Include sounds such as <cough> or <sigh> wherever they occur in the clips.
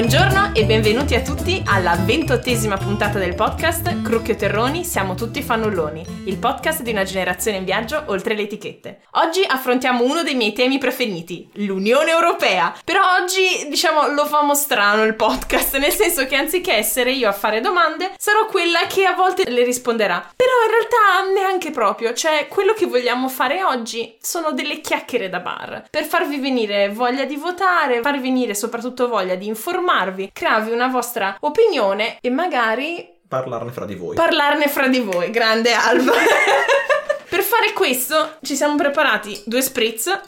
Buongiorno e benvenuti a tutti alla ventottesima puntata del podcast Crucchio Terroni, siamo tutti fannulloni, il podcast di una generazione in viaggio oltre le etichette. Oggi affrontiamo uno dei miei temi preferiti, l'Unione Europea. Però oggi, diciamo, lo famo strano il podcast, nel senso che anziché essere io a fare domande, sarò quella che a volte le risponderà. Però in realtà neanche proprio, cioè quello che vogliamo fare oggi sono delle chiacchiere da bar, per farvi venire voglia di votare, farvi venire soprattutto voglia di informare informarvi, crearvi una vostra opinione e magari parlarne fra di voi. Parlarne fra di voi, grande Alba. <laughs> per fare questo ci siamo preparati due spritz.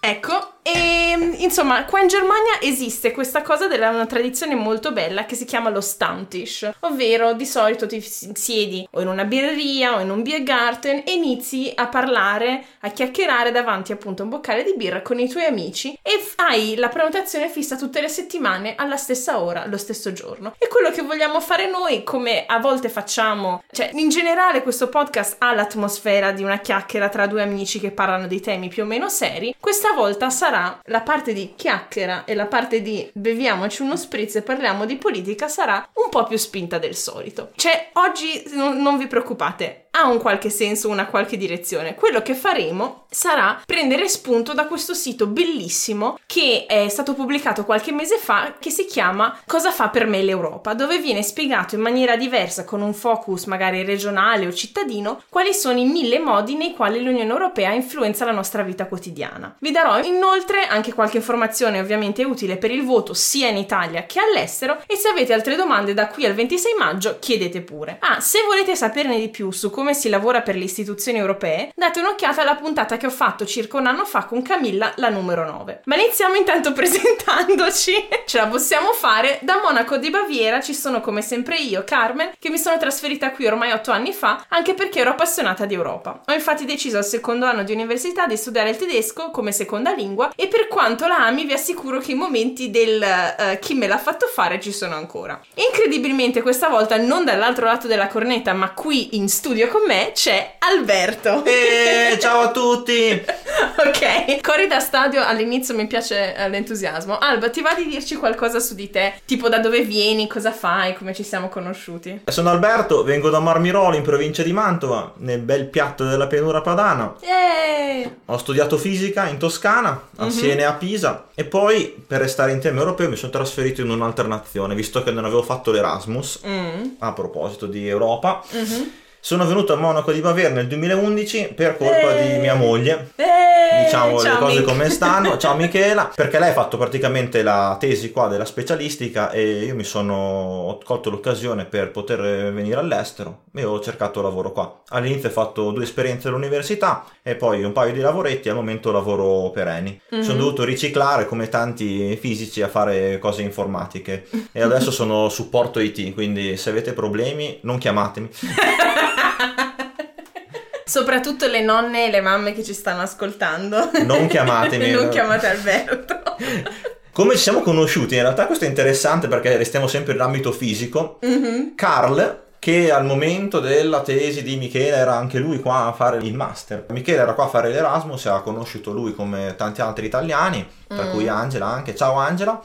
Ecco, e insomma, qua in Germania esiste questa cosa della una tradizione molto bella che si chiama lo Stammtisch, ovvero di solito ti siedi o in una birreria o in un Biergarten e inizi a parlare, a chiacchierare davanti appunto a un boccale di birra con i tuoi amici e hai la prenotazione fissa tutte le settimane alla stessa ora, lo stesso giorno. E quello che vogliamo fare noi, come a volte facciamo, cioè in generale questo podcast ha l'atmosfera di una chiacchiera tra due amici che parlano di temi più o meno seri, questa volta sarà sarà la parte di chiacchiera e la parte di beviamoci uno spritz e parliamo di politica sarà un po' più spinta del solito. Cioè, oggi non, non vi preoccupate, ha un qualche senso, una qualche direzione. Quello che faremo sarà prendere spunto da questo sito bellissimo che è stato pubblicato qualche mese fa che si chiama Cosa fa per me l'Europa, dove viene spiegato in maniera diversa con un focus magari regionale o cittadino quali sono i mille modi nei quali l'Unione Europea influenza la nostra vita quotidiana. Vi darò inoltre anche qualche informazione ovviamente utile per il voto sia in Italia che all'estero e se avete altre domande da qui al 26 maggio chiedete pure. Ah, se volete saperne di più su come si lavora per le istituzioni europee, date un'occhiata alla puntata che ho fatto circa un anno fa con Camilla, la numero 9. Ma iniziamo intanto <laughs> presentandoci. Ce la possiamo fare. Da Monaco di Baviera ci sono come sempre io, Carmen, che mi sono trasferita qui ormai 8 anni fa, anche perché ero appassionata di Europa. Ho infatti deciso al secondo anno di università di studiare il tedesco come seconda lingua e per quanto la ami vi assicuro che i momenti del uh, chi me l'ha fatto fare ci sono ancora. Incredibilmente questa volta non dall'altro lato della cornetta ma qui in studio con me c'è Alberto. E eh, ciao a tutti! <laughs> ok, corri da stadio all'inizio mi piace eh, l'entusiasmo. Alba, ti va di dirci qualcosa su di te? Tipo da dove vieni, cosa fai, come ci siamo conosciuti? Sono Alberto, vengo da Marmirolo in provincia di Mantova, nel bel piatto della pianura padana. Yay! Ho studiato fisica in Toscana, a mm-hmm. Siena e a Pisa e poi per restare in tema europeo mi sono trasferito in un'altra nazione, visto che non avevo fatto l'Erasmus. Mm. A proposito di Europa. Mm-hmm sono venuto a Monaco di Baviera nel 2011 per colpa Eeeh. di mia moglie. Eeeh. Diciamo Ciao, le cose Mich- come stanno. Ciao <laughs> Michela, perché lei ha fatto praticamente la tesi qua della specialistica e io mi sono ho colto l'occasione per poter venire all'estero e ho cercato lavoro qua. All'inizio ho fatto due esperienze all'università e poi un paio di lavoretti, al momento lavoro per Eni. Mm-hmm. Sono dovuto riciclare come tanti fisici a fare cose informatiche e adesso sono supporto IT, quindi se avete problemi non chiamatemi. <laughs> Soprattutto le nonne e le mamme che ci stanno ascoltando. Non chiamatemi. <laughs> non chiamate Alberto. Come ci siamo conosciuti? In realtà questo è interessante perché restiamo sempre nell'ambito fisico. Mm-hmm. Carl, che al momento della tesi di Michele era anche lui qua a fare il master. Michele era qua a fare l'Erasmus e ha conosciuto lui come tanti altri italiani, tra mm. cui Angela anche. Ciao Angela. <laughs>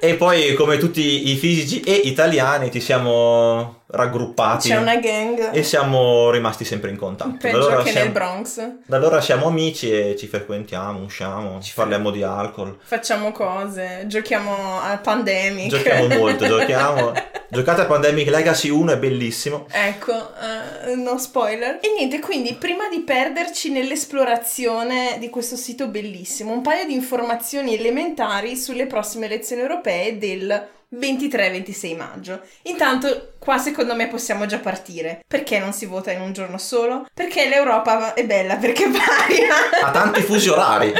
e poi come tutti i fisici e italiani ci siamo raggruppati. C'è una gang. E siamo rimasti sempre in contatto. Peggio allora che siamo, nel Bronx. Da allora siamo amici e ci frequentiamo, usciamo, ci parliamo di alcol. Facciamo cose, giochiamo a Pandemic. Giochiamo molto, <laughs> giochiamo. Giocate a Pandemic Legacy 1 è bellissimo. Ecco, uh, no spoiler. E niente, quindi prima di perderci nell'esplorazione di questo sito bellissimo, un paio di informazioni elementari sulle prossime elezioni europee del 23-26 maggio. Intanto, qua secondo me possiamo già partire. Perché non si vota in un giorno solo? Perché l'Europa è bella, perché <laughs> varia. Ha tanti fusi orari.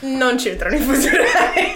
non c'entrano i fusi orari.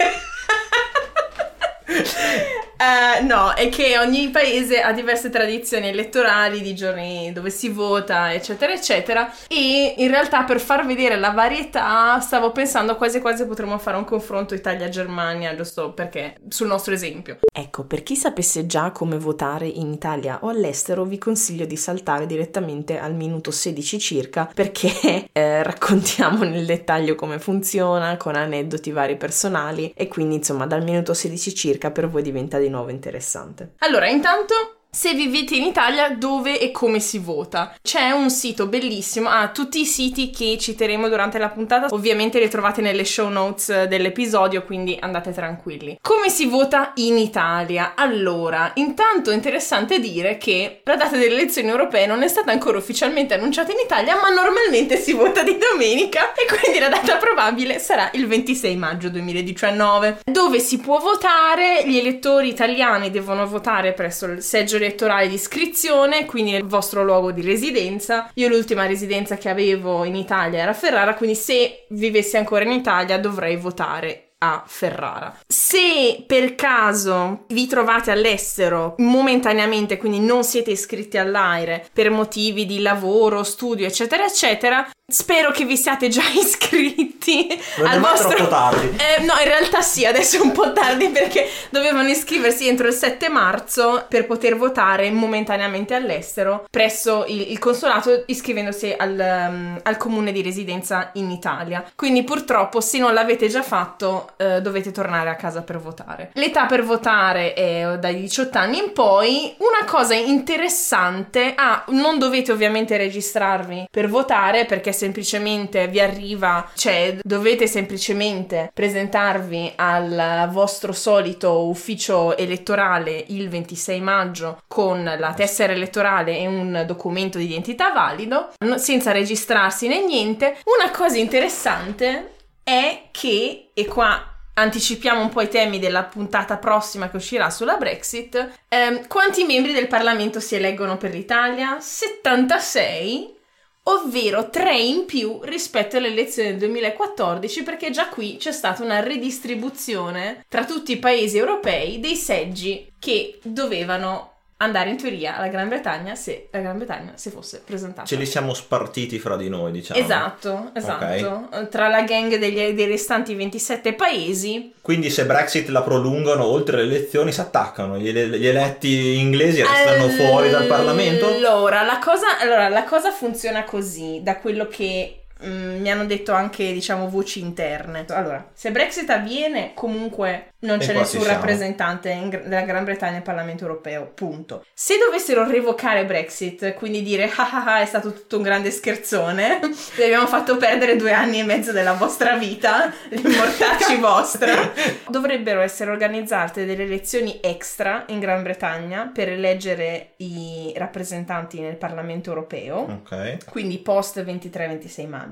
<laughs> Uh, no, è che ogni paese ha diverse tradizioni elettorali di giorni dove si vota, eccetera, eccetera. E in realtà per far vedere la varietà stavo pensando quasi quasi potremmo fare un confronto Italia-Germania, giusto perché sul nostro esempio. Ecco, per chi sapesse già come votare in Italia o all'estero, vi consiglio di saltare direttamente al minuto 16 circa perché <laughs> eh, raccontiamo nel dettaglio come funziona con aneddoti vari personali e quindi insomma dal minuto 16 circa per voi diventa di nuovo interessante. Allora, intanto se vivete in Italia dove e come si vota. C'è un sito bellissimo, ah, tutti i siti che citeremo durante la puntata ovviamente li trovate nelle show notes dell'episodio, quindi andate tranquilli. Come si vota in Italia? Allora, intanto è interessante dire che la data delle elezioni europee non è stata ancora ufficialmente annunciata in Italia, ma normalmente si vota di domenica e quindi la data probabile sarà il 26 maggio 2019. Dove si può votare? Gli elettori italiani devono votare presso il seggio elettorale di iscrizione, quindi nel vostro luogo di residenza. Io l'ultima residenza che avevo in Italia era Ferrara, quindi se vivessi ancora in Italia dovrei votare a Ferrara. Se per caso vi trovate all'estero momentaneamente, quindi non siete iscritti all'AIRE per motivi di lavoro, studio, eccetera, eccetera, Spero che vi siate già <laughs> iscritti non al vostro... troppo tardi. <laughs> Eh, no, in realtà sì, adesso è un po' tardi perché dovevano iscriversi entro il 7 marzo per poter votare momentaneamente all'estero presso il, il consolato iscrivendosi al, um, al, comune di residenza in Italia. Quindi purtroppo se non l'avete già fatto eh, dovete tornare a casa per votare. L'età per votare è dai 18 anni in poi. Una cosa interessante, ah, non dovete ovviamente registrarvi per votare perché semplicemente vi arriva, cioè dovete semplicemente presentarvi al vostro solito ufficio elettorale il 26 maggio con la tessera elettorale e un documento di identità valido, senza registrarsi né niente. Una cosa interessante è che, e qua anticipiamo un po' i temi della puntata prossima che uscirà sulla Brexit, ehm, quanti membri del Parlamento si eleggono per l'Italia? 76 ovvero 3 in più rispetto alle elezioni del 2014 perché già qui c'è stata una ridistribuzione tra tutti i paesi europei dei seggi che dovevano andare in teoria alla Gran Bretagna se la Gran Bretagna si fosse presentata. Ce li siamo spartiti fra di noi, diciamo. Esatto, esatto. Okay. Tra la gang degli, dei restanti 27 paesi. Quindi se Brexit la prolungano oltre le elezioni si attaccano, gli, gli eletti inglesi restano All... fuori dal Parlamento? Allora la, cosa, allora, la cosa funziona così, da quello che Mm, mi hanno detto anche, diciamo, voci interne. Allora, se Brexit avviene, comunque non c'è nessun rappresentante in, della Gran Bretagna nel Parlamento europeo, punto. Se dovessero revocare Brexit, quindi dire ah ah ah è stato tutto un grande scherzone, <laughs> vi abbiamo fatto perdere due anni e mezzo della vostra vita, <laughs> gli mortacci vostri, <laughs> dovrebbero essere organizzate delle elezioni extra in Gran Bretagna per eleggere i rappresentanti nel Parlamento europeo, okay. quindi post 23-26 maggio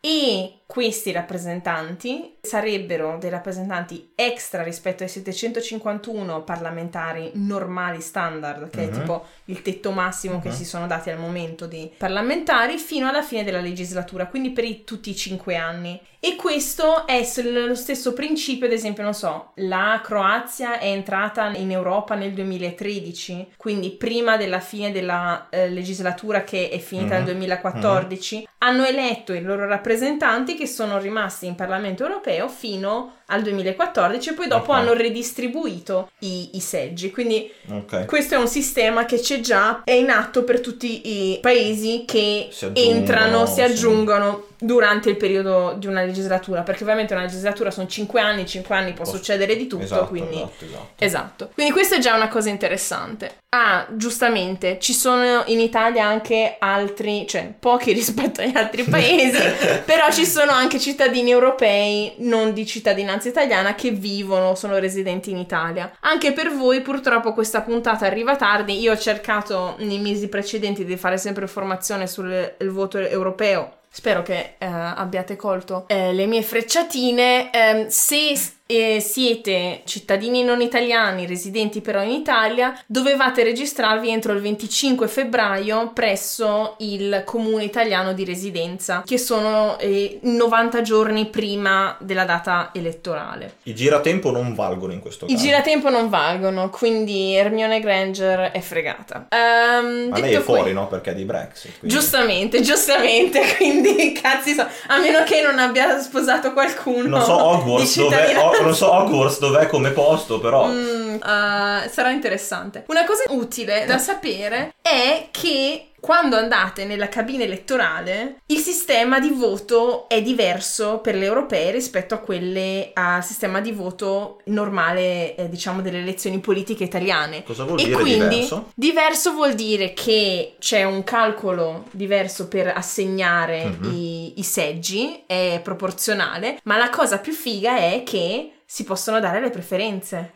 e questi rappresentanti sarebbero dei rappresentanti extra rispetto ai 751 parlamentari normali standard, che uh-huh. è mhm. tipo il tetto massimo uh-huh. che mhm. si sono dati al momento di parlamentari, fino alla fine della legislatura, quindi per i, tutti i cinque anni. E questo è lo stesso principio, ad esempio, non so, la Croazia è entrata in Europa nel 2013, quindi prima della fine della eh, legislatura che è finita nel 2014, hanno eletto i loro rappresentanti che sono rimasti in Parlamento europeo fino al 2014 e poi dopo okay. hanno redistribuito i, i seggi. Quindi okay. questo è un sistema che c'è già, è in atto per tutti i paesi che si entrano, si aggiungono sì. Durante il periodo di una legislatura, perché ovviamente una legislatura sono 5 anni, 5 anni può succedere di tutto, esatto, quindi... Esatto, esatto. esatto. Quindi questa è già una cosa interessante. Ah, giustamente, ci sono in Italia anche altri, cioè pochi <laughs> rispetto agli altri paesi, <laughs> però ci sono anche cittadini europei non di cittadinanza cittadinanza italiana che vivono, sono residenti in Italia. Anche per voi purtroppo questa puntata arriva tardi, io ho cercato nei mesi precedenti di fare sempre formazione sul voto europeo Spero che eh, abbiate colto eh, le mie frecciatine. Eh, se e siete cittadini non italiani residenti però in Italia, dovevate registrarvi entro il 25 febbraio presso il comune italiano di residenza, che sono eh, 90 giorni prima della data elettorale. I giratempo non valgono in questo I caso. giratempo non valgono, quindi Hermione Granger è fregata. Ehm, Ma lei è fuori, que- no? Perché è di Brexit. quindi- Giustamente, giustamente, <laughs> quindi cazzi so, a meno che non abbia sposato qualcuno Non so Hogwarts oh, non so Hogwarts dov'è come posto, però... Mm, eh, sarà interessante. Una cosa utile da sapere è che quando andate nella cabina elettorale il sistema di voto è diverso per le europee rispetto a quelle al sistema di voto normale, eh, diciamo, delle elezioni politiche italiane. Cosa vuol E dire quindi diverso? diverso vuol dire che c'è un calcolo diverso per assegnare Mhm. i, i seggi, è proporzionale, ma la cosa più figa è che si possono dare le preferenze.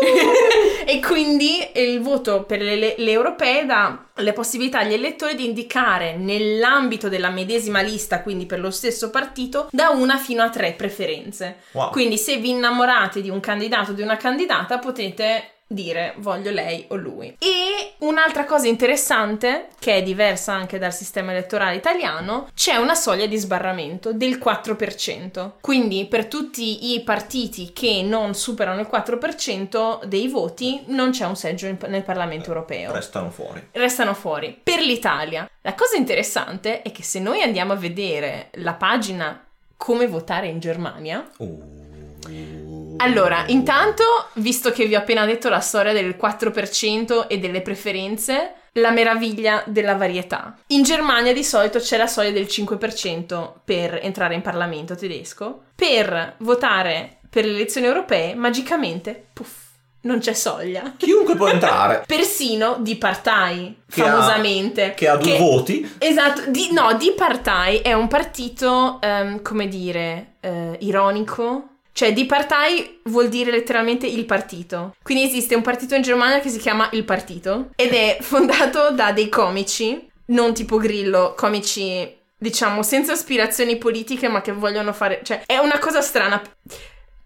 <laughs> e quindi il voto per le, le- le europee dà le possibilità agli elettori di indicare nell'ambito della medesima lista, quindi per lo stesso partito, da una fino a tre preferenze. Wow. Quindi se vi innamorate di un candidato o di una candidata potete dire voglio lei o lui. E un'altra cosa interessante, che è diversa anche dal sistema elettorale italiano, c'è una soglia di sbarramento del 4%. Quindi per tutti i partiti che non superano il 4% dei voti non c'è un seggio in- nel Parlamento europeo Restano fuori. restano fuori. Per l'Italia, la cosa interessante è che se noi andiamo a vedere la pagina come votare in Germania, Uh. Allora, intanto, visto che vi ho appena detto la storia del 4% e delle preferenze, la meraviglia della varietà. In Germania di solito c'è la soglia del 5% per entrare in Parlamento tedesco. Per votare per le elezioni europee, magicamente, puff, non c'è soglia. Chiunque può entrare. <laughs> Persino di Partai, Che ha- famosamente. Che ha due voti. Esatto, di, no, di Partai è un partito, ehm, come dire, eh, ironico. Cioè, di Partai vuol dire letteralmente il partito. Quindi esiste un partito in Germania che si chiama Il Partito ed è <laughs> fondato da dei comici, non tipo Grillo, comici, diciamo, senza aspirazioni politiche ma che vogliono fare... Cioè, è una cosa strana.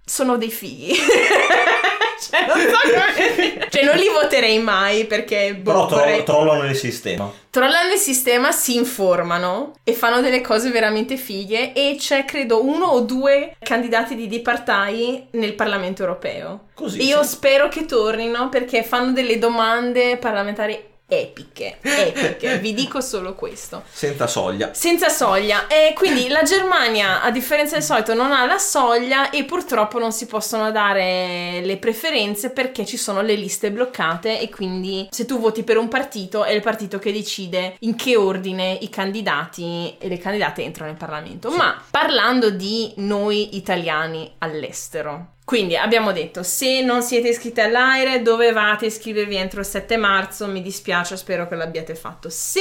Sono dei fighi. <laughs> <laughs> cioè, non so come <laughs> dire. Cioè, non li voterei mai perché... boh, Però tro- vorrei- trollano il sistema. Trollano il sistema, si informano e fanno delle cose veramente fighe e c'è credo uno o due candidati di Dipartai nel Parlamento europeo. Così. Io sì. spero che tornino perché fanno delle domande parlamentari epiche, epiche, vi dico solo questo. Senza soglia. Senza soglia. E quindi la Germania, a differenza del solito, non ha la soglia e purtroppo non si possono dare le preferenze perché ci sono le liste bloccate e quindi se tu voti per un partito è il partito che decide in che ordine i candidati e le candidate entrano in Parlamento. Ma parlando di noi italiani all'estero. Quindi abbiamo detto, se non siete iscritti all'AIRE dovevate iscrivervi entro il 7 marzo, mi dispiace, spero che l'abbiate fatto. Se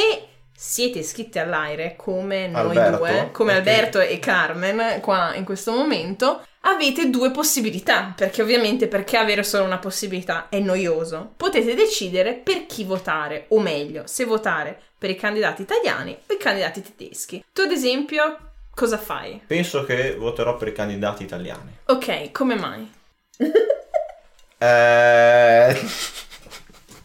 siete iscritti all'AIRE come noi Alberto, due, come perché- Alberto e Carmen qua in questo momento, avete due possibilità, perché ovviamente perché avere solo una possibilità è noioso. Potete decidere per chi votare, o meglio, se votare per i candidati italiani o i candidati tedeschi. Tu ad esempio cosa fai? Penso che voterò per i candidati italiani. Ok, come mai? Eh...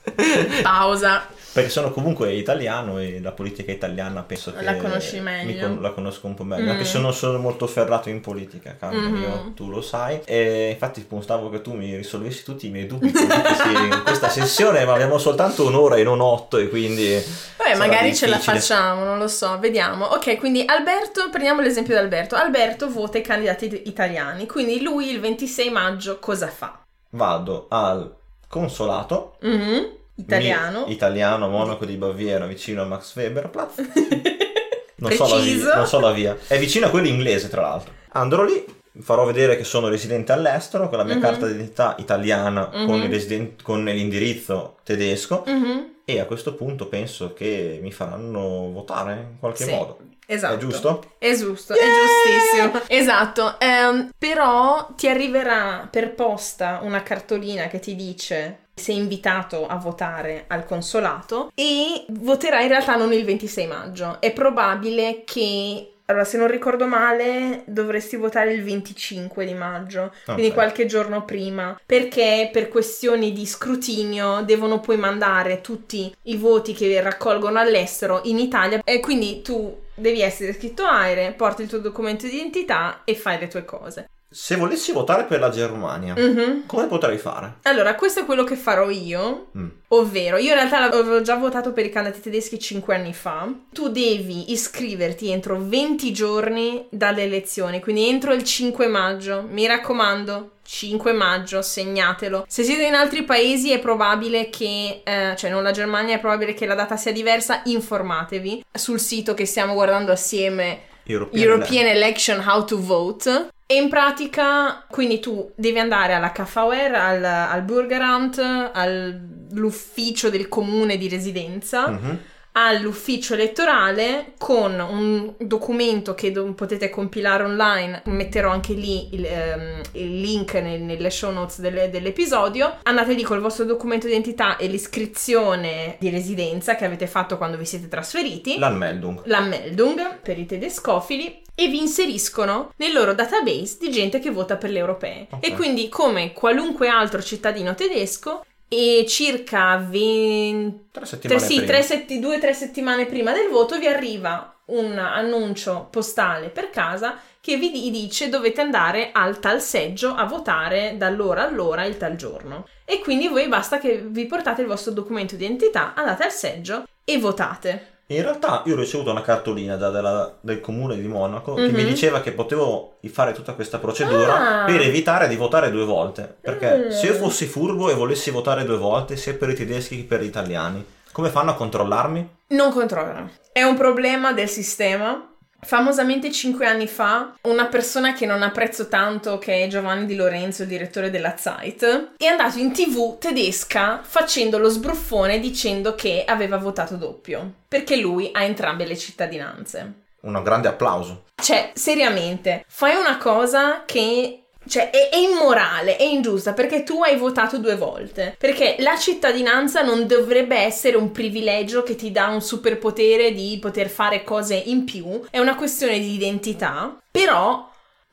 <laughs> Pausa. Perché sono comunque italiano e la politica italiana penso che... La conosci meglio. con- la conosco un po' meglio. Mm. Anche se non sono molto ferrato in politica, Carmen, Mhm. io- tu lo sai. E infatti pensavo che tu mi risolvessi tutti i miei dubbi in questa sessione, ma abbiamo soltanto un'ora e non otto e quindi... Vabbè, magari ce la difficile. facciamo, non lo so, vediamo. Ok, quindi Alberto, prendiamo l'esempio di Alberto. Alberto vota i candidati it- italiani, quindi lui il 26 maggio cosa fa? Vado al consolato Mhm, Italiano. mi- italiano Monaco di Baviera vicino a Max Weberplatz <laughs> non so, la Preciso. via, non so la via è vicino a quello inglese tra l'altro andrò lì farò vedere che sono residente all'estero con la mia Mhm. carta d'identità italiana con, Mhm. il residen- con l'indirizzo tedesco Mhm, e a questo punto penso che mi faranno votare in qualche Sì, modo Esatto. è giusto? È giusto, è giustissimo. Esatto. ehm, però ti arriverà per posta una cartolina che ti dice sei invitato a votare al consolato e voterai in realtà non il 26 maggio. È probabile che allora, se non ricordo male, dovresti votare il 25 di maggio, quindi Ok. qualche giorno prima, perché per questioni di scrutinio devono poi mandare tutti i voti che raccolgono all'estero in Italia e quindi tu devi essere iscritto AIRE, porti il tuo documento di identità e fai le tue cose. Se volessi votare per la Germania, Mhm. come potrei fare? Allora, questo è quello che farò io, Mm. ovvero io in realtà avevo già votato per i candidati tedeschi 5 anni fa. Tu devi iscriverti entro 20 giorni dalle elezioni, quindi entro il 5 maggio. Mi raccomando, 5 maggio, segnatelo. Se siete in altri paesi è probabile che, eh, cioè non la Germania, è probabile che la data sia diversa, informatevi sul sito che stiamo guardando assieme European, European Election How to Vote. E in pratica, quindi tu devi andare alla KVR, al, al Bürgeramt, all'ufficio del comune di residenza, Mhm. All'ufficio elettorale con un documento che do- potete compilare online. Metterò anche lì il, ehm, il link nel- nelle show notes delle- dell'episodio. Andate lì col vostro documento di identità e l'iscrizione di residenza che avete fatto quando vi siete trasferiti L'Anmeldung. l'Anmeldung per i tedescofili e vi inseriscono nel loro database di gente che vota per le europee. Ok. E quindi, come qualunque altro cittadino tedesco, e circa 20... Tre settimane sì, prima. tre setti- due o tre settimane prima del voto vi arriva un annuncio postale per casa che vi di- dice dovete andare al tal seggio a votare dall'ora all'ora il tal giorno. E quindi voi basta che vi portate il vostro documento di identità, andate al seggio e votate. In realtà io ho ricevuto una cartolina da- della- del comune di Monaco che Mhm. mi diceva che potevo fare tutta questa procedura Ah. per evitare di votare due volte. Perché Mm. se io fossi furbo e volessi votare due volte, sia per i tedeschi che per gli italiani, come fanno a controllarmi? Non controllano. È un problema del sistema. Famosamente cinque anni fa, una persona che non apprezzo tanto, che è Giovanni Di Lorenzo, il direttore della Zeit, è andato in tv tedesca facendo lo sbruffone dicendo che aveva votato doppio, perché lui ha entrambe le cittadinanze. Un grande applauso. Cioè, seriamente, fai una cosa che cioè, è, è immorale, è ingiusta perché tu hai votato due volte. Perché la cittadinanza non dovrebbe essere un privilegio che ti dà un superpotere di poter fare cose in più, è una questione di identità. Però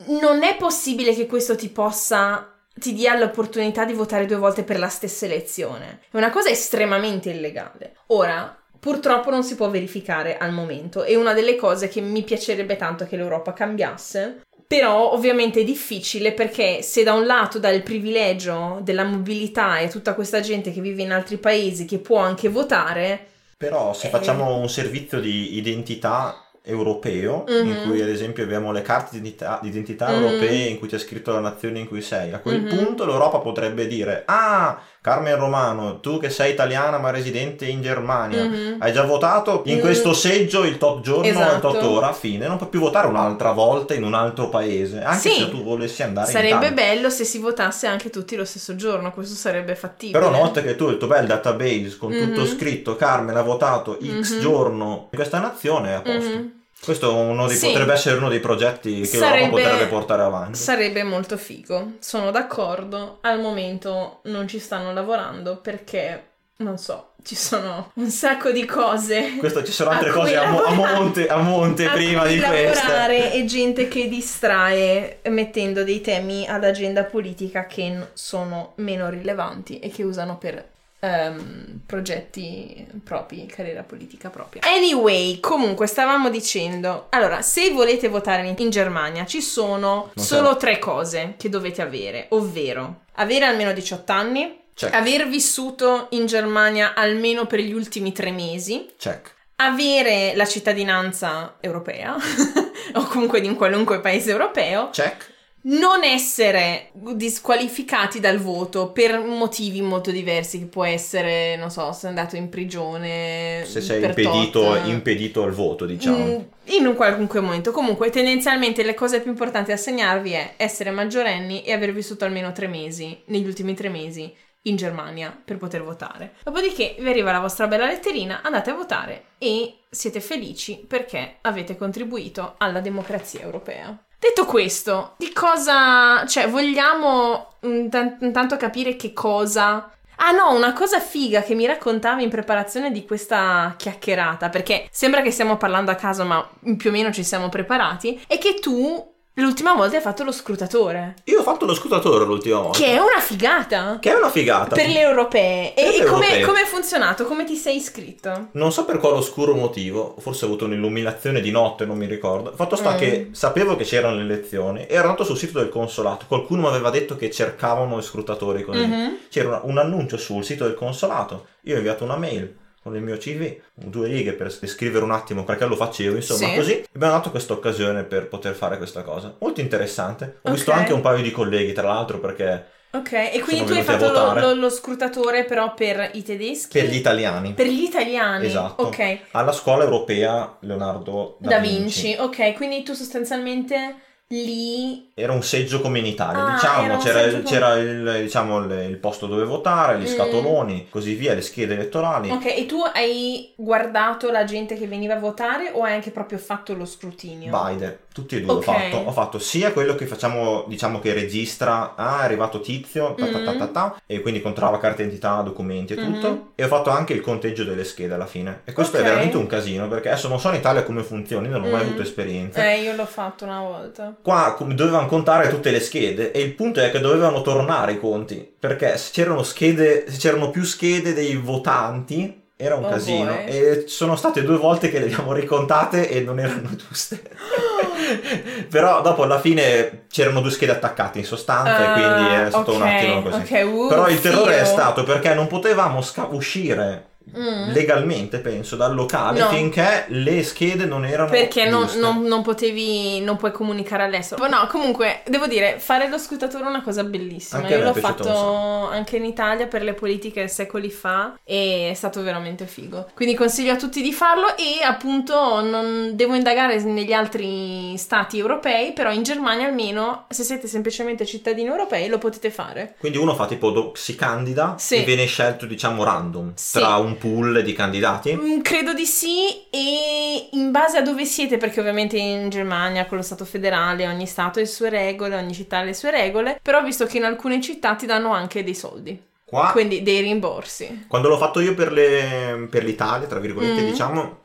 non è possibile che questo ti possa. ti dia l'opportunità di votare due volte per la stessa elezione. È una cosa estremamente illegale. Ora. Purtroppo non si può verificare al momento e una delle cose che mi piacerebbe tanto che l'Europa cambiasse però ovviamente è difficile perché se da un lato dà il privilegio della mobilità e tutta questa gente che vive in altri paesi che può anche votare, Però se Eh. facciamo un servizio di identità europeo, in Mhm. cui ad esempio abbiamo le carte di identità, di identità Mhm. europee in cui c'è scritto la nazione in cui sei, a quel Mhm. punto l'Europa potrebbe dire ah, Carmen Romano, tu che sei italiana ma residente in Germania, Mhm. hai già votato in Mm. questo seggio il tot giorno, il Esatto. tot ora, fine, non puoi più votare un'altra volta in un altro paese, anche Sì. se tu volessi andare in sarebbe bello se si votasse anche tutti lo stesso giorno, questo sarebbe fattibile. Però una volta che tu hai il tuo bel database con tutto Mhm. scritto, Carmen ha votato X Mhm. giorno in questa nazione, è a posto. Questo dei- Sì. potrebbe essere uno dei progetti che Sarebbe- l'Europa potrebbe portare avanti. Sarebbe molto figo, sono d'accordo. Al momento non ci stanno lavorando perché, non so, ci sono un sacco di cose. Questo ci sono a altre cui cose a, mo- a lavorare. monte, a monte <laughs> a prima di lavorare queste. e gente che distrae mettendo dei temi ad agenda politica che sono meno rilevanti e che usano per ehm, progetti propri, carriera politica propria. Anyway, comunque stavamo dicendo, allora, se volete votare in, Germania ci sono Non solo tre cose che dovete avere, ovvero avere almeno 18 anni, Check, aver vissuto in Germania almeno per gli ultimi tre mesi, check. avere la cittadinanza europea <laughs> o comunque di un qualunque paese europeo, Check. Non essere disqualificati dal voto per motivi molto diversi, che può essere, non so, sei andato in prigione Se sei impedito, impedito al voto, diciamo. Mm, in un qualunque momento. Comunque, tendenzialmente le cose più importanti da segnarvi è essere maggiorenni e aver vissuto almeno tre mesi, negli ultimi tre mesi, in Germania per poter votare. Dopodiché vi arriva la vostra bella letterina, andate a votare e siete felici perché avete contribuito alla democrazia europea. Detto questo, di cosa, cioè, vogliamo intan- intanto capire che cosa? Ah no, una cosa figa che mi raccontavi in preparazione di questa chiacchierata, perché sembra che stiamo parlando a caso, ma più o meno ci siamo preparati, è che tu L'ultima volta hai fatto lo scrutatore. Io ho fatto lo scrutatore l'ultima volta. Che è una figata. Che è una figata. Per le europee. Per e le come, europee. come è funzionato? Come ti sei iscritto? Non so per quale oscuro motivo, forse ho avuto un'illuminazione di notte, non mi ricordo. Fatto sta Mm. che sapevo che c'erano le elezioni, ero andato sul sito del consolato, qualcuno mi aveva detto che cercavano scrutatori così. Mhm. C'era un annuncio sul sito del consolato, io ho inviato una mail il mio CV, due righe per scrivere un attimo perché lo facevo, insomma Sì. così. Abbiamo dato questa occasione per poter fare questa cosa. Molto interessante. Ho visto Ok. anche un paio di colleghi, tra l'altro, perché Ok, e quindi tu hai fatto lo, lo- lo scrutatore però per i tedeschi? per gli italiani. Per gli italiani? Esatto. Ok. Alla scuola europea Leonardo da, Da Vinci. ok, quindi tu sostanzialmente lì... Era un seggio come in Italia, Ah, diciamo, c'era, il, come- c'era il, diciamo, il, il posto dove votare, gli Mm. scatoloni, così via, le schede elettorali. Ok, e tu hai guardato la gente che veniva a votare o hai anche proprio fatto lo scrutinio? Baide, tutti e due Ok. ho fatto. Ho fatto sia quello che facciamo, diciamo che registra, ah, è arrivato tizio, ta ta ta ta ta, e quindi controlla carta d'identità, documenti e tutto. Mhm. E ho fatto anche il conteggio delle schede alla fine. E questo Ok. è veramente un casino, perché adesso non so in Italia come funzioni, non ho mai Mm. avuto esperienza. Eh, io l'ho fatto una volta. Qua dovevano contare tutte le schede e il punto è che dovevano tornare i conti perché se c'erano schede, se c'erano più schede dei votanti era un Oh casino boy. e sono state due volte che le abbiamo ricontate e non erano giuste. <gasps> Però dopo alla fine c'erano due schede attaccate in sostanza e quindi è stato un Ah, ok, attimo così. ok, uh, Però il terrore è fio. stato perché non potevamo sca- uscire Mm. legalmente, penso, dal locale No. finché le schede non erano Perché non, non- non potevi, non puoi comunicare all'estero. No, comunque, devo dire, fare lo scrutatore è una cosa bellissima. Anche Io l'ho fatto anche in Italia per le politiche secoli fa e è stato veramente figo. Quindi consiglio a tutti di farlo e appunto non devo indagare negli altri stati europei, però in Germania almeno, se siete semplicemente cittadini europei, lo potete fare. Quindi uno fa tipo, do- si candida Sì. e viene scelto diciamo random Sì. tra un pool di candidati. Mm, Credo di sì e in base a dove siete, perché ovviamente in Germania con lo Stato federale ogni Stato ha le sue regole, ogni città ha le sue regole, però ho visto che in alcune città ti danno anche dei soldi, Qua, quindi dei rimborsi. quando l'ho fatto io per, le- per l'Italia, tra virgolette Mm. diciamo,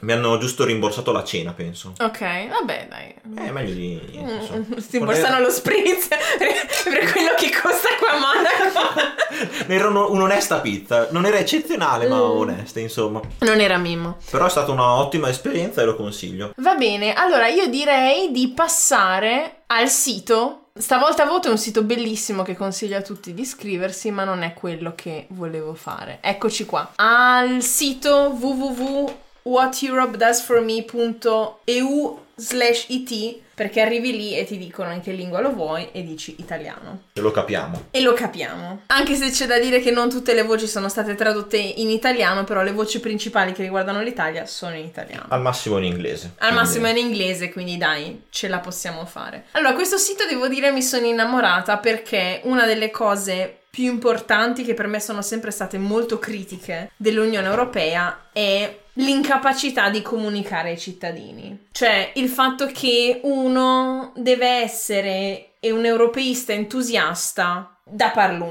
mi hanno giusto rimborsato la cena, penso. Ok, vabbè dai. Eh, meglio di... non so. Mm, <laughs> Si rimborsano lo spritz <laughs> per, quello che costa qua a Monaco. <laughs> Era uno- un'onesta pizza, non era eccezionale ma Mm. onesta insomma. Non era mimo. Però è stata un'ottima esperienza e lo consiglio. Va bene, allora io direi di passare al sito. Stavolta voto è un sito bellissimo che consiglio a tutti di iscriversi, ma non è quello che volevo fare. Eccoci qua. Al sito www.whateuropedoesforme.eu slash it perché arrivi lì e ti dicono in che lingua lo vuoi e dici italiano. E lo capiamo. E lo capiamo. Anche se c'è da dire che non tutte le voci sono state tradotte in italiano, però le voci principali che riguardano l'Italia sono in italiano. Al massimo in inglese. Al Quindi- massimo in inglese, quindi dai, ce la possiamo fare. Allora, questo sito devo dire mi sono innamorata perché una delle cose più importanti che per me sono sempre state molto critiche dell'Unione Europea è l'incapacità di comunicare ai cittadini. Cioè, il fatto che uno deve essere un europeista entusiasta da parlù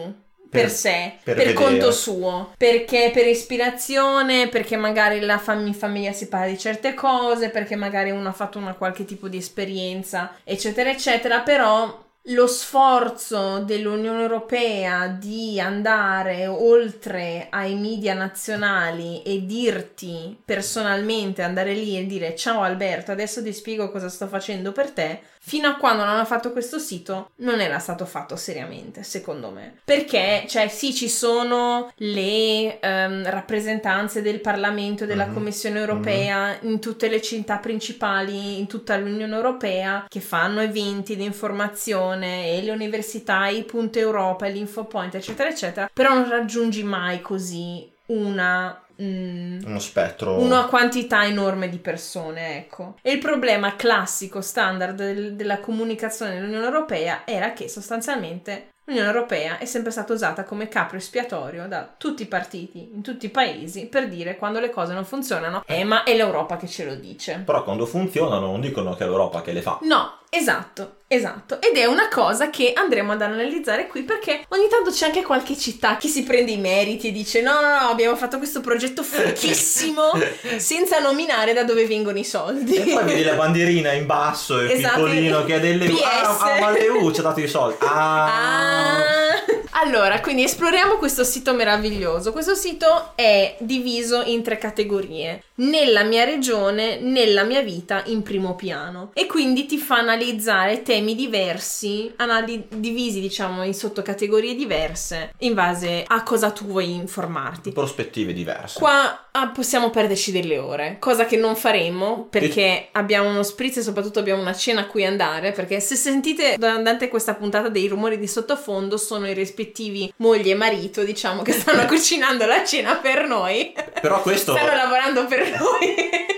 per, Per- sé, per per, conto suo, perché per ispirazione, perché magari la fam- famiglia si parla di certe cose, perché magari uno ha fatto una qualche tipo di esperienza, eccetera, eccetera, però lo sforzo dell'Unione Europea di andare oltre ai media nazionali e dirti personalmente, andare lì e dire ciao Alberto, adesso ti spiego cosa sto facendo per te, fino a quando non hanno fatto questo sito non era stato fatto seriamente, secondo me. Perché, cioè, sì, ci sono le ehm, rappresentanze del Parlamento e della Mhm. Commissione Europea in tutte le città principali, in tutta l'Unione Europea, che fanno eventi di informazione e le università, i punti Europa, e l'Infopoint, eccetera, eccetera, però non raggiungi mai così una... mm, Uno spettro. una quantità enorme di persone, ecco. E il problema classico, standard del- della comunicazione dell'Unione Europea era che sostanzialmente l'Unione Europea è sempre stata usata come capro espiatorio da tutti i partiti, in tutti i paesi, per dire quando le cose non funzionano, eh ma è l'Europa che ce lo dice. Però quando funzionano non dicono che è l'Europa che le fa. No, Esatto, esatto. Ed è una cosa che andremo ad analizzare qui perché ogni tanto c'è anche qualche città che si prende i meriti e dice no, no, no, abbiamo fatto questo progetto fichissimo <laughs> senza nominare da dove vengono i soldi. E poi vedi la bandierina in basso, il Esatto. piccolino che ha delle... PS. Ah, ah, ma le U ci ha dato i soldi. Ah. Ah. Allora, quindi esploriamo questo sito meraviglioso. Questo sito è diviso in tre categorie. Nella mia regione, nella mia vita, in primo piano. E quindi ti fa analizzare temi diversi, anali- divisi diciamo in sottocategorie diverse, in base a cosa tu vuoi informarti. Prospettive diverse. Qua ah, possiamo perderci delle ore, cosa che non faremo perché abbiamo uno spritz e soprattutto abbiamo una cena a cui andare. Perché se sentite durante questa puntata dei rumori di sottofondo, sono i rispettivi moglie e marito, diciamo, che stanno <laughs> cucinando la cena per noi. Però questo, Stanno lavorando per annoying. <laughs> <laughs>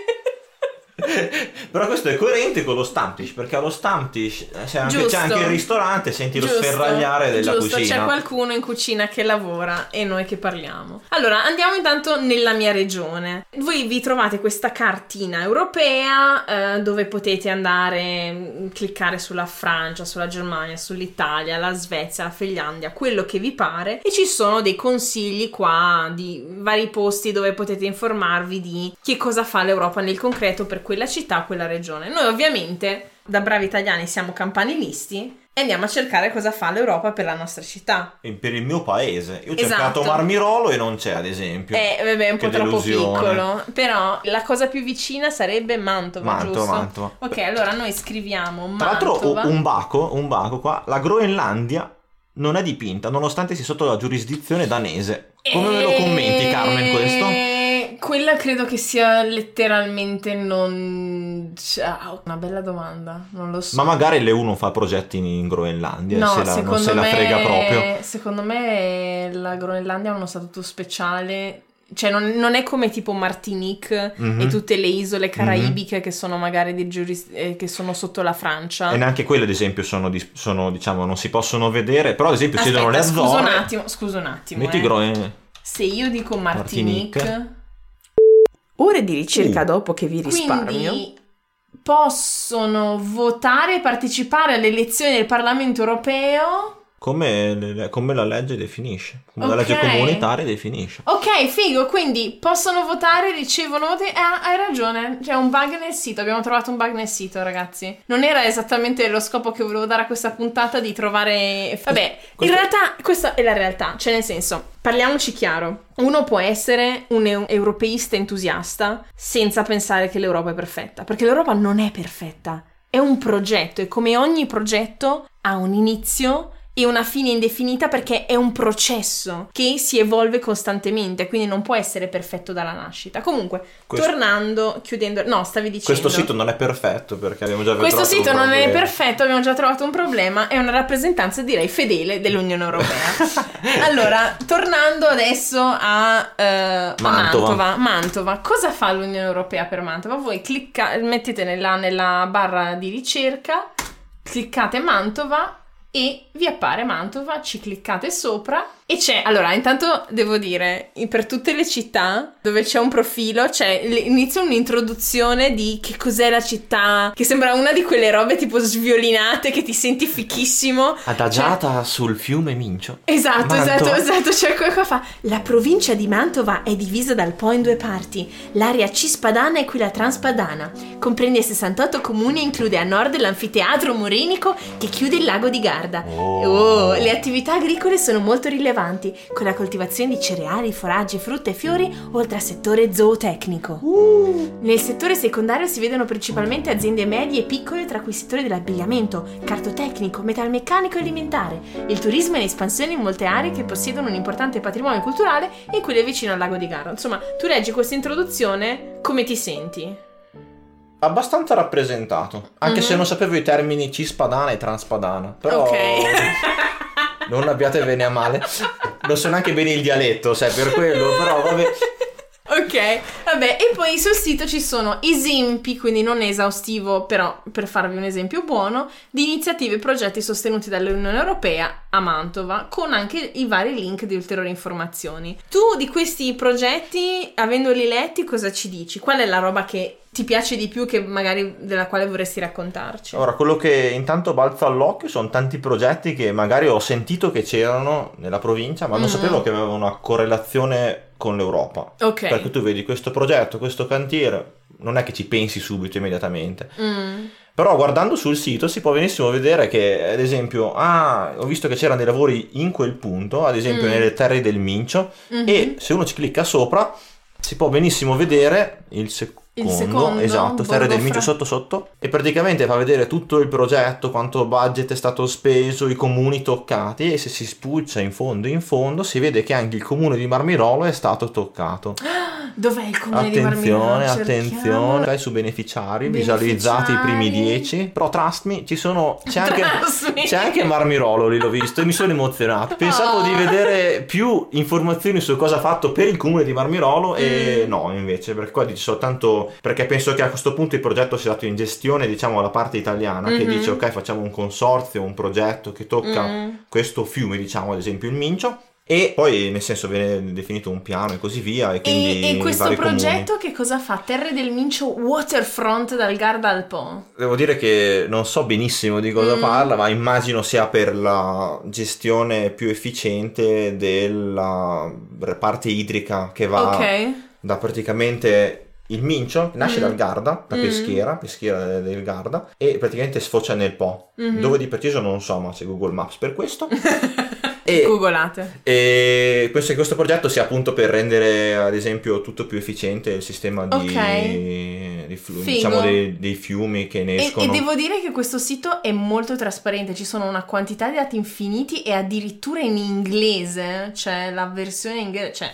<laughs> però questo è coerente con lo Stamptish, perché allo Stamptish eh, c'è anche, c'è anche il ristorante, senti Giusto, lo sferragliare della giusto, cucina. c'è qualcuno in cucina che lavora e noi che parliamo. Allora, andiamo intanto nella mia regione. Voi vi trovate questa cartina europea eh, dove potete andare, mh, cliccare sulla Francia, sulla Germania, sull'Italia, la Svezia, la Finlandia, quello che vi pare e ci sono dei consigli qua di vari posti dove potete informarvi di che cosa fa l'Europa nel concreto per quella città, quella regione. Noi ovviamente da bravi italiani siamo campanilisti e andiamo a cercare cosa fa l'Europa per la nostra città. E Per il mio paese. Io ho Esatto. cercato Marmirolo e non c'è, ad esempio. Eh, vabbè, è un Che po' troppo delusione. piccolo. Però la cosa più vicina sarebbe Mantova, Mantova, giusto? Mantova. Ok, allora noi scriviamo Tra l'altro, Mantova. un baco, un baco qua, la Groenlandia non è dipinta, nonostante sia sotto la giurisdizione danese. Come me lo commenti, Carmen, questo? Quella credo che sia letteralmente non... Ciao, una bella domanda, non lo so. Ma magari le non fa progetti in, Groenlandia No, se la, non se la me, frega proprio. Secondo me la Groenlandia ha uno statuto speciale. Cioè, non, non è come tipo Martinique Mhm. e tutte le isole caraibiche che sono magari di giuris- eh, che sono sotto la Francia. E neanche quelle, ad esempio, sono, dis- sono, diciamo, non si possono vedere. Però, ad esempio, ci sono le Aspetta, scusa un Azzorre. attimo, scusa un attimo. Metti eh. Groen... Se io dico Martinique, Martinique. Ore di ricerca Uh. dopo che vi risparmio. quindi possono votare e partecipare alle elezioni del Parlamento europeo. Come, le- come la legge definisce. Come la Ok. legge comunitaria definisce. Ok, figo, quindi possono votare, ricevono voti. Eh, hai ragione, c'è un bug nel sito. Abbiamo trovato un bug nel sito, ragazzi. Non era esattamente lo scopo che volevo dare a questa puntata di trovare. Vabbè, in Questo- realtà questa è la realtà. Cioè, nel senso, parliamoci chiaro. Uno può essere un eu- europeista entusiasta senza pensare che l'Europa è perfetta. Perché l'Europa non è perfetta. È un progetto e come ogni progetto ha un inizio e una fine indefinita perché è un processo che si evolve costantemente, quindi non può essere perfetto dalla nascita. Comunque, Questo- tornando, chiudendo, no, stavi dicendo. Questo sito non è perfetto perché abbiamo già Questo trovato un sito non è perfetto, abbiamo già trovato un problema, è una rappresentanza direi fedele dell'Unione Europea. <laughs> allora, tornando adesso a, eh, a Mantova. Mantova. Mantova, cosa fa l'Unione Europea per Mantova? Voi clicca, mettete nella, nella barra di ricerca, cliccate Mantova e vi appare Mantova, ci cliccate sopra e c'è, allora intanto devo dire, per tutte le città dove c'è un profilo c'è inizia un'introduzione di che cos'è la città, che sembra una di quelle robe tipo sviolinate che ti senti fichissimo. Adagiata sul fiume Mincio. Esatto, Mantova. esatto, esatto, cioè qua, qua fa La provincia di Mantova è divisa dal Po in due parti, l'area cispadana e quella transpadana. Comprende 68 comuni e include a nord l'anfiteatro morenico che chiude il lago di Garda. Oh. Oh, le attività agricole sono molto rilevanti, con la coltivazione di cereali, foraggi, frutta e fiori, oltre al settore zootecnico. Nel settore secondario si vedono principalmente aziende medie e piccole, tra cui i settori dell'abbigliamento, cartotecnico, metalmeccanico e alimentare. Il turismo è in espansione in molte aree che possiedono un importante patrimonio culturale e quelle vicino al lago di Garda. Insomma, tu leggi questa introduzione, come ti senti? Abbastanza rappresentato. Anche Mhm. se non sapevo i termini cispadana e transpadana. Però Ok. <laughs> non abbiate bene a male. Non so neanche bene il dialetto, se è per quello, però vabbè. Ok, vabbè, e poi sul sito ci sono esempi, quindi non esaustivo, però per farvi un esempio buono, di iniziative e progetti sostenuti dall'Unione Europea a Mantova, con anche i vari link di ulteriori informazioni. Tu di questi progetti, avendoli letti, cosa ci dici? Qual è la roba che ti piace di più che magari della quale vorresti raccontarci? Ora, quello che intanto balza all'occhio sono tanti progetti che magari ho sentito che c'erano nella provincia, ma non Mm. sapevo che avevano una correlazione con l'Europa. Ok. Perché tu vedi questo progetto, questo cantiere, non è che ci pensi subito immediatamente. Mm. Però guardando sul sito si può benissimo vedere che, ad esempio, ah, ho visto che c'erano dei lavori in quel punto, ad esempio Mm. nelle terre del Mincio, Mhm. e se uno ci clicca sopra si può benissimo vedere il secondo, Il secondo, esatto, terre del Mincio sotto sotto, e praticamente fa vedere tutto il progetto, quanto budget è stato speso, i comuni toccati, e se si spuccia in fondo in fondo si vede che anche il comune di Marmirolo è stato toccato. <gasps> Dov'è il comune di Attenzione, Marmirolo? attenzione, vai su beneficiari, visualizzati i primi Beneficiari. 10, però trust me, ci sono, c'è anche, c'è anche Marmirolo, lì l'ho visto e mi sono emozionato. Pensavo Oh. di vedere più informazioni su cosa ha fatto per il comune di Marmirolo e Mm. no, invece, perché qua dice soltanto, perché penso che a questo punto il progetto sia dato in gestione, diciamo, alla parte italiana, che Mhm. dice ok, facciamo un consorzio, un progetto che tocca Mm. questo fiume, diciamo, ad esempio il Mincio. E poi, nel senso, viene definito un piano e così via. E, quindi E, e questo vari comuni. progetto che cosa fa? Terre del Mincio Waterfront dal Garda al Po. Devo dire che non so benissimo di cosa Mm. parla, ma immagino sia per la gestione più efficiente della parte idrica che va Ok. da praticamente il Mincio, nasce Mm. dal Garda, da Mm. peschiera, peschiera del- Garda, e praticamente sfocia nel Po. Mhm. Dove di preciso non so, ma c'è Google Maps per questo. <laughs> e, Googolate. e penso che questo progetto sia appunto per rendere, ad esempio, tutto più efficiente il sistema di, Ok. di flu- diciamo, dei, dei fiumi che ne E, escono. e devo dire che questo sito è molto trasparente, ci sono una quantità di dati infiniti e addirittura in inglese, cioè la versione inglese, cioè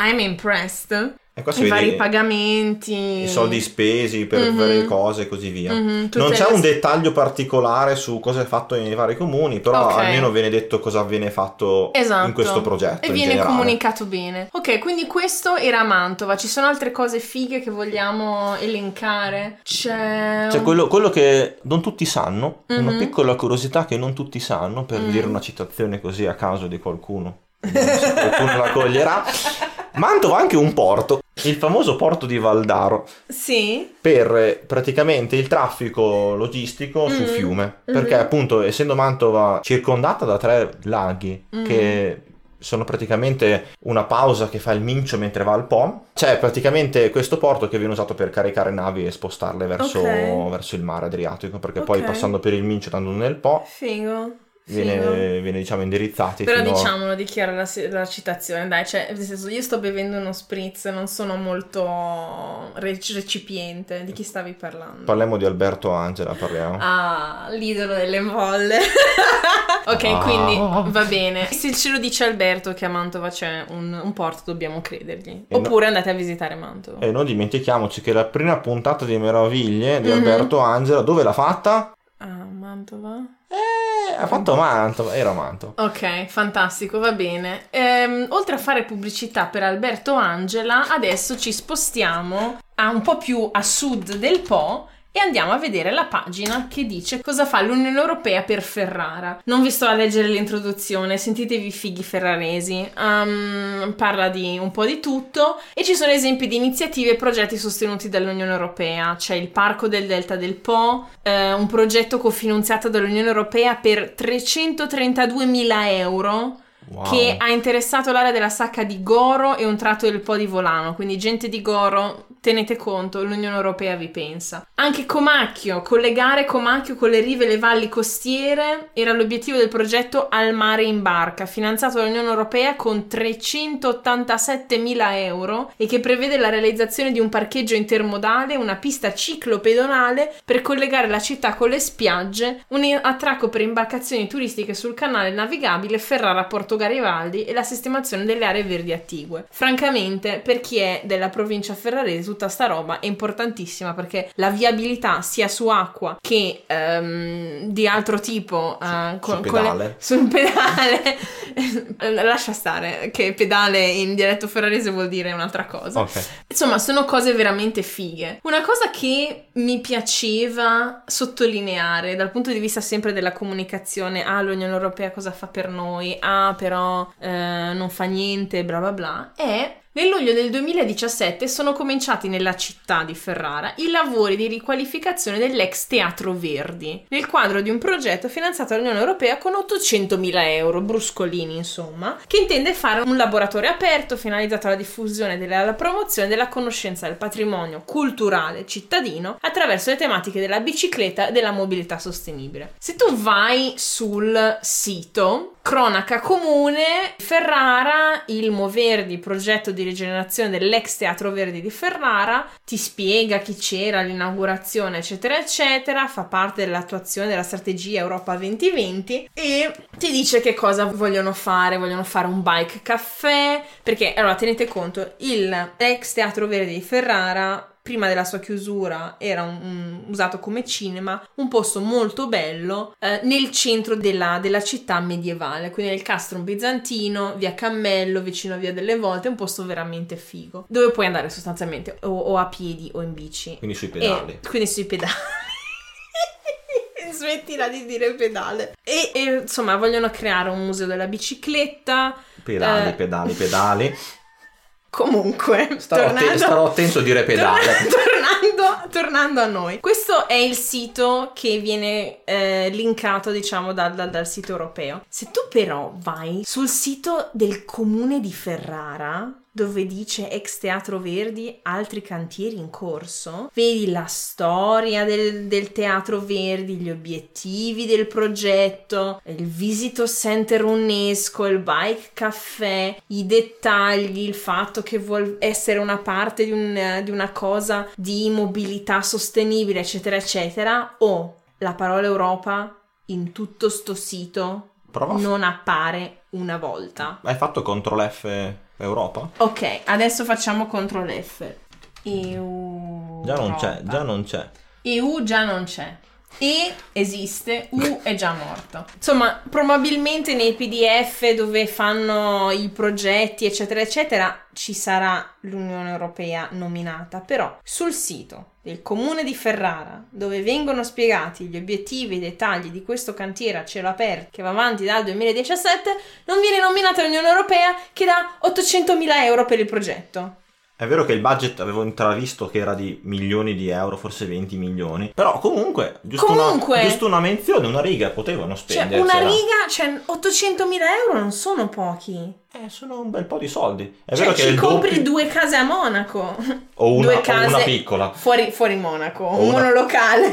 I'm impressed. E qua si I vari pagamenti. i soldi spesi per Mhm. varie cose e così via. Mhm, tutte Non c'è le- un dettaglio particolare su cosa è fatto nei vari comuni, però Ok. almeno viene detto cosa viene fatto Esatto. in questo progetto. E in viene generale. comunicato bene. Ok, quindi questo era Mantova. Ci sono altre cose fighe che vogliamo elencare? C'è. C'è quello, quello che non tutti sanno, una Mhm. piccola curiosità che non tutti sanno, per dire una citazione così a caso di qualcuno. Qualcuno la coglierà. <laughs> Mantova ha anche un porto, il famoso porto di Valdaro, Sì. per eh, praticamente il traffico logistico sul Mhm. fiume. Perché Mhm. appunto essendo Mantova circondata da tre laghi Mhm. che sono praticamente una pausa che fa il Mincio mentre va al Po, c'è praticamente questo porto che viene usato per caricare navi e spostarle verso, Ok. verso il mare Adriatico, perché poi Ok. passando per il Mincio andando nel Po Figo. Viene, viene, diciamo indirizzati Però fino a- diciamolo, dichiara la, la citazione, dai, cioè, nel senso, io sto bevendo uno spritz, non sono molto rec- recipiente, di chi stavi parlando? Parliamo di Alberto Angela, parliamo. Ah, l'idolo delle molle. <laughs> ok, Ah. quindi va bene. Se ce lo dice Alberto che a Mantova c'è un, un porto, dobbiamo credergli. E no- Oppure andate a visitare Mantova. E non dimentichiamoci che la prima puntata di Meraviglie di Mhm. Alberto Angela, dove l'ha fatta? Ah, Mantova? Eh, ha fatto Mantova, era Mantova. Ok, fantastico, va bene. Ehm, oltre a fare pubblicità per Alberto Angela, adesso ci spostiamo a un po' più a sud del Po e andiamo a vedere la pagina che dice cosa fa l'Unione Europea per Ferrara. Non vi sto a leggere l'introduzione, sentitevi i fighi ferraresi. Ehm, parla di un po' di tutto e ci sono esempi di iniziative e progetti sostenuti dall'Unione Europea. C'è il Parco del Delta del Po, eh, un progetto cofinanziato dall'Unione Europea per 332.000 euro Wow. che ha interessato l'area della Sacca di Goro e un tratto del Po di Volano. Quindi gente di Goro, tenete conto, l'Unione Europea vi pensa. Anche Comacchio, collegare Comacchio con le rive e le valli costiere era l'obiettivo del progetto Al mare in barca, finanziato dall'Unione Europea con 387.000 euro e che prevede la realizzazione di un parcheggio intermodale, una pista ciclopedonale per collegare la città con le spiagge, un attracco per imbarcazioni turistiche sul canale navigabile Ferrara-Porto Garibaldi e la sistemazione delle aree verdi attigue. Francamente, per chi è della provincia ferrarese, tutta sta roba è importantissima perché la viabilità sia su acqua che ehm, di altro tipo eh, sul pedale. <laughs> sul pedale <laughs> lascia stare che pedale in dialetto ferrarese vuol dire un'altra cosa Ok. Insomma, sono cose veramente fighe. Una cosa che mi piaceva sottolineare dal punto di vista sempre della comunicazione, ah, l'Unione Europea cosa fa per noi, ah, però eh, non fa niente, bla bla bla, è Nel luglio del 2017 sono cominciati nella città di Ferrara i lavori di riqualificazione dell'ex Teatro Verdi, nel quadro di un progetto finanziato dall'Unione Europea con 800.000 euro, bruscolini insomma, che intende fare un laboratorio aperto finalizzato alla diffusione e alla promozione della conoscenza del patrimonio culturale cittadino attraverso le tematiche della bicicletta e della mobilità sostenibile. Se tu vai sul sito Cronaca comune, Ferrara, il Moverdi, progetto di rigenerazione dell'ex Teatro Verdi di Ferrara, ti spiega chi c'era all'inaugurazione, eccetera, eccetera, fa parte dell'attuazione della strategia Europa 2020 e ti dice che cosa vogliono fare, vogliono fare un bike caffè, perché allora tenete conto, il ex Teatro Verdi di Ferrara prima della sua chiusura era un, un, usato come cinema, un posto molto bello eh, nel centro della, della, città medievale, quindi nel castrum bizantino, via Cammello, vicino a via delle Volte, un posto veramente figo, dove puoi andare sostanzialmente o, o a piedi o in bici. Quindi sui pedali. E, quindi sui pedali. <laughs> Smettila di dire pedale. E, e, insomma, vogliono creare un museo della bicicletta. Pedali, eh, pedali, pedali. <laughs> Comunque, starò, tornando, te- starò attento a dire pedale. Tornando, tornando, a noi, questo è il sito che viene eh, linkato, diciamo, dal, dal, dal sito europeo. Se tu però vai sul sito del comune di Ferrara, dove dice ex Teatro Verdi, altri cantieri in corso. Vedi la storia del, del, Teatro Verdi, gli obiettivi del progetto, il Visito Center UNESCO, il Bike Café, i dettagli, il fatto che vuol essere una parte di, un, di una cosa di mobilità sostenibile, eccetera, eccetera. O la parola Europa in tutto sto sito Prova. non appare una volta. Hai fatto CTRL F Europa? Ok, adesso facciamo CTRL F. EU. Già non c'è, già non c'è. EU già non c'è. E esiste, U è già morto. Insomma, probabilmente nei PDF dove fanno i progetti, eccetera, eccetera, ci sarà l'Unione Europea nominata. Però sul sito del comune di Ferrara, dove vengono spiegati gli obiettivi e i dettagli di questo cantiere a cielo aperto che va avanti dal 2017, non viene nominata l'Unione Europea che dà 800.000 euro per il progetto. È vero che il budget avevo intravisto che era di milioni di euro, forse 20 milioni. Però comunque, giusto, comunque, una, giusto una menzione, una riga potevano spendere. Cioè, una riga, cioè 800 mila euro non sono pochi. Eh, sono un bel po' di soldi. È cioè, vero che ci compri doppio... due case a Monaco. O una, due case o una piccola. Fuori, fuori Monaco, o un una... monolocale.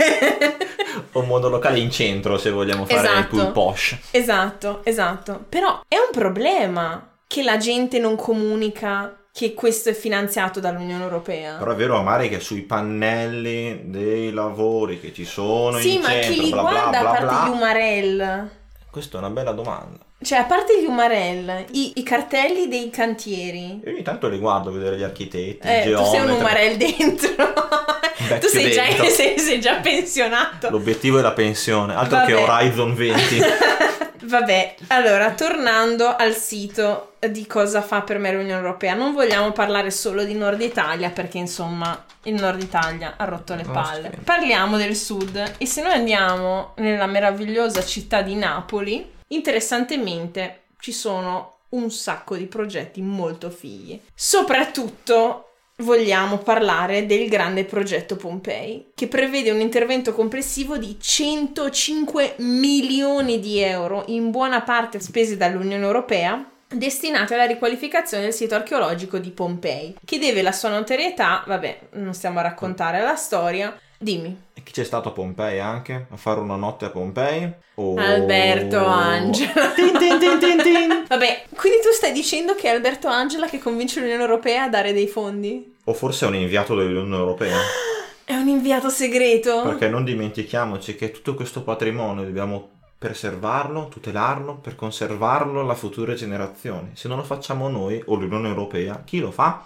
o un monolocale in centro se vogliamo fare esatto. il posh. Esatto, esatto. Però è un problema che la gente non comunica che questo è finanziato dall'Unione Europea. Però è vero, Mari, che sui pannelli dei lavori che ci sono sì, in centro, Sì, ma chi li bla guarda bla bla, a parte bla, gli umarell? Questa è una bella domanda. Cioè, a parte gli umarell, i, i cartelli dei cantieri. Io ogni tanto li guardo a vedere gli architetti, eh, i geometri. Tu sei un umarell dentro. <laughs> tu sei già, <laughs> sei, sei già, pensionato. L'obiettivo è la pensione, altro Vabbè. che Horizon 20. <laughs> Vabbè, allora, tornando al sito di cosa fa per me l'Unione Europea, non vogliamo parlare solo di Nord Italia perché insomma il Nord Italia ha rotto le palle. Oh, Parliamo del Sud e se noi andiamo nella meravigliosa città di Napoli, interessantemente ci sono un sacco di progetti molto fighi. Soprattutto vogliamo parlare del grande progetto Pompei, che prevede un intervento complessivo di 105 milioni di euro, in buona parte spesi dall'Unione Europea, destinate alla riqualificazione del sito archeologico di Pompei, che deve la sua notorietà, vabbè, non stiamo a raccontare la storia, dimmi. E chi c'è stato a Pompei anche? A fare una notte a Pompei? Oh. Alberto Angela. tin, tin, tin, <laughs> Vabbè, quindi tu stai dicendo che è Alberto Angela che convince l'Unione Europea a dare dei fondi? O forse è un inviato dell'Unione Europea? <gasps> È un inviato segreto? Perché non dimentichiamoci che tutto questo patrimonio dobbiamo preservarlo, tutelarlo, per conservarlo alle future generazioni. Se non lo facciamo noi o l'Unione Europea, chi lo fa?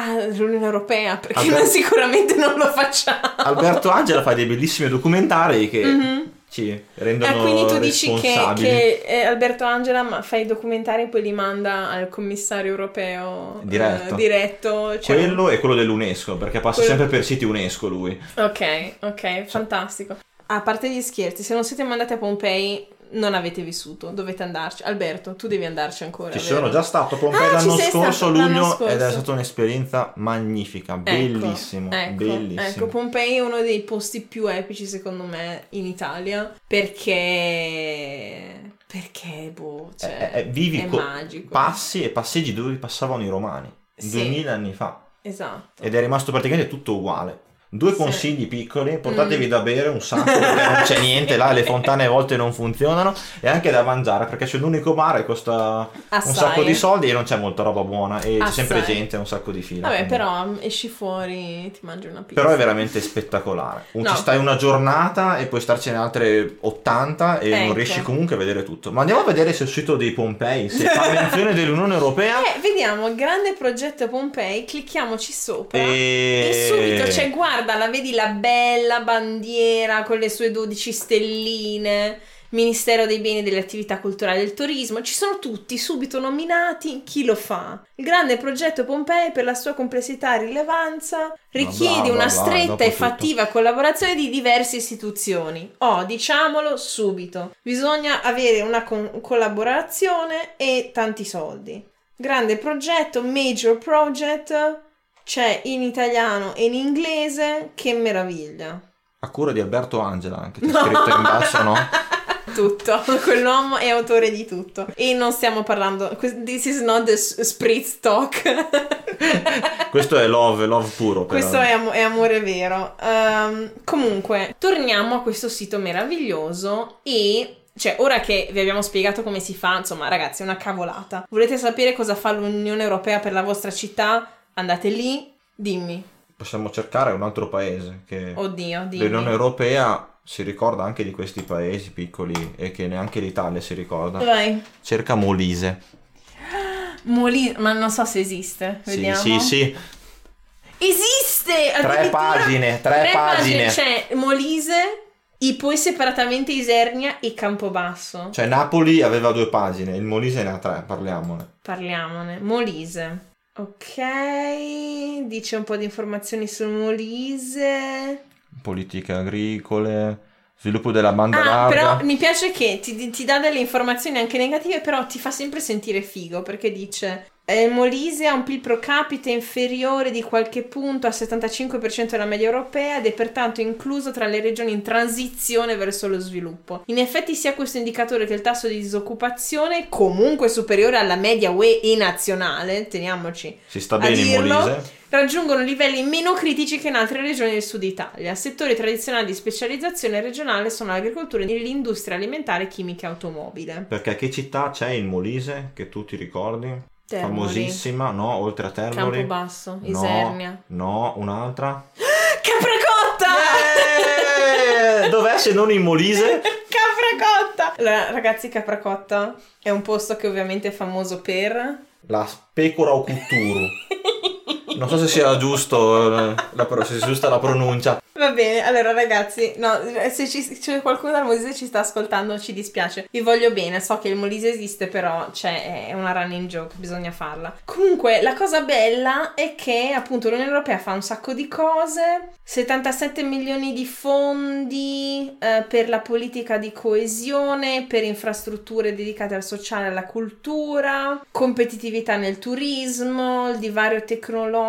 Ah, l'Unione Europea, perché Alber- noi sicuramente non lo facciamo. Alberto Angela fa dei bellissimi documentari che mm-hmm. ci rendono Ah, quindi tu dici che, che eh, Alberto Angela fa i documentari e poi li manda al commissario europeo diretto. Eh, diretto cioè... Quello è quello dell'UNESCO, perché passa quello... sempre per siti UNESCO lui. Ok, ok, fantastico. A parte gli scherzi, se non siete mandati a Pompei, non avete vissuto, dovete andarci. Alberto, tu devi andarci ancora. Ci vero? sono già stato a Pompei Ah, l'anno scorso, stato luglio, scorso. ed è stata un'esperienza magnifica, Ecco, bellissimo, ecco, bellissimo. Ecco, Pompei è uno dei posti più epici secondo me in Italia perché perché boh, cioè, Eh, eh, vivi è co- magico. passi e passeggi dove passavano i romani, Sì. 2000 anni fa, esatto. ed è rimasto praticamente tutto uguale. Due Sì. consigli piccoli, portatevi Mm. da bere un sacco perché non c'è niente là, le <laughs> fontane a volte non funzionano e anche da mangiare perché c'è l'unico bar e costa Assai. un sacco di soldi e non c'è molta roba buona e c'è Assai. sempre gente, un sacco di fila. Vabbè, quindi- però mm, esci fuori, ti mangi una pizza. Però è veramente spettacolare. Un- No. Ci stai una giornata e puoi starcene altre 80 e Ecco. non riesci comunque a vedere tutto. Ma andiamo a vedere se il sito dei Pompei, se fa <laughs> menzione dell'Unione Europea. Eh, vediamo, il grande progetto Pompei, clicchiamoci sopra. E... E subito c'è, guarda, la vedi la bella bandiera con le sue 12 stelline, Ministero dei Beni e delle Attività Culturali e del Turismo, ci sono tutti subito nominati chi lo fa. Il grande progetto Pompei per la sua complessità e rilevanza richiede bla, bla, una bla, stretta dopo e tutto. fattiva collaborazione di diverse istituzioni. Oh, diciamolo subito, bisogna avere una con- collaborazione e tanti soldi. Grande progetto, major project, c'è in italiano e in inglese, che meraviglia. A cura di Alberto Angela, anche <laughs> c'è scritto in basso, no? <laughs> Tutto, quell'uomo è autore di tutto. E non stiamo parlando, this is not the spritz talk. <laughs> Questo è love, love puro. però. Questo è, am- è amore vero. Ehm, comunque, torniamo a questo sito meraviglioso e... Cioè, ora che vi abbiamo spiegato come si fa, insomma, ragazzi, è una cavolata. Volete sapere cosa fa l'Unione Europea per la vostra città? Andate lì, dimmi. Possiamo cercare un altro paese che Oddio, dimmi. l'Unione Europea si ricorda anche di questi paesi piccoli e che neanche l'Italia si ricorda. Vai. Cerca Molise. Moli- ma non so se esiste. Sì, Vediamo. sì, sì. Esiste! Tre pagine, tre pagine. C'è Molise, e poi separatamente Isernia e Campobasso. Cioè Napoli aveva due pagine, il Molise ne ha tre, parliamone. Parliamone. Molise. Ok, dice un po' di informazioni sul Molise. Politiche agricole, sviluppo della banda Ah, larga. però mi piace che ti, ti dà delle informazioni anche negative, però ti fa sempre sentire figo perché dice. Eh, Il Molise ha un PIL pro capite inferiore di qualche punto al 75% della media europea ed è pertanto incluso tra le regioni in transizione verso lo sviluppo. In effetti sia questo indicatore che il tasso di disoccupazione, comunque superiore alla media UE e nazionale, teniamoci Si sta bene in dirlo, Molise. raggiungono livelli meno critici che in altre regioni del sud Italia. Settori tradizionali di specializzazione regionale sono l'agricoltura e l'industria alimentare, chimica e automobile. Perché che città c'è in Molise che tu ti ricordi? Termoli, Famosissima, no? Oltre a Termoli. Campobasso, No, Isernia. No, un'altra. <gasps> Capracotta! Dov'è se non in Molise? <laughs> Capracotta! Allora, ragazzi, Capracotta è un posto che ovviamente è famoso per... La pecora o cutturu. <laughs> Non so se sia giusto, eh, la, se sia giusta la pronuncia. Va bene, allora ragazzi, no, se ci- c'è qualcuno dal Molise ci sta ascoltando, ci dispiace. Vi voglio bene, so che il Molise esiste, però c'è, è una running joke, bisogna farla. Comunque, la cosa bella è che appunto l'Unione Europea fa un sacco di cose, 77 milioni di fondi eh, per la politica di coesione, per infrastrutture dedicate al sociale e alla cultura, competitività nel turismo, il divario tecnologico.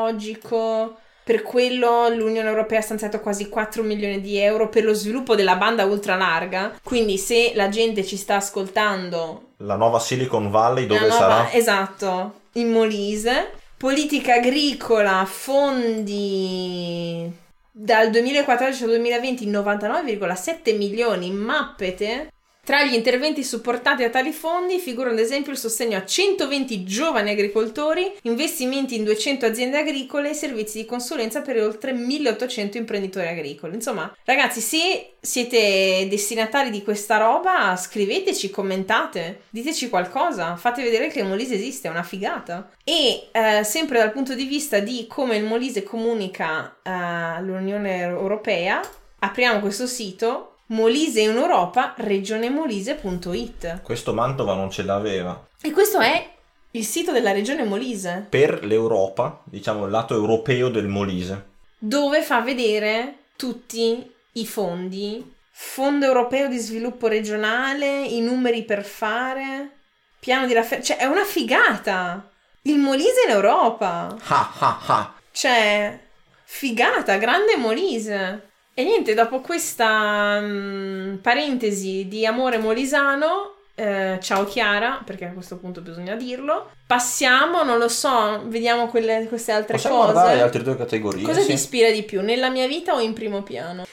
Per quello l'Unione Europea ha stanziato quasi 4 milioni di euro per lo sviluppo della banda ultralarga. Quindi se la gente ci sta ascoltando... La nuova Silicon Valley dove nuova- sarà? Esatto, in Molise. Politica agricola, fondi... Dal 2014 al 2020 99,7 milioni mappete. Tra gli interventi supportati da tali fondi figurano ad esempio il sostegno a 120 giovani agricoltori, investimenti in 200 aziende agricole e servizi di consulenza per oltre 1800 imprenditori agricoli. Insomma, ragazzi, se siete destinatari di questa roba, scriveteci, commentate, diteci qualcosa, fate vedere che il Molise esiste, è una figata. E eh, sempre dal punto di vista di come il Molise comunica eh, all'Unione Europea, apriamo questo sito Molise in Europa, regionemolise.it. Questo Mantova non ce l'aveva. E questo è il sito della regione Molise, Per l'Europa, diciamo il lato europeo del Molise. dove fa vedere tutti i fondi Fondo europeo di sviluppo regionale, i numeri per fare, piano di raffermazione. Cioè, è una figata! Il Molise in Europa! Ha ha ha! Cioè, figata, grande Molise! E niente, dopo questa mm, parentesi di amore molisano, eh, ciao Chiara, perché a questo punto bisogna dirlo. Passiamo, non lo so, vediamo quelle- queste altre Possiamo cose. le altre due categorie? Cosa sì. ti ispira di più, nella mia vita o in primo piano?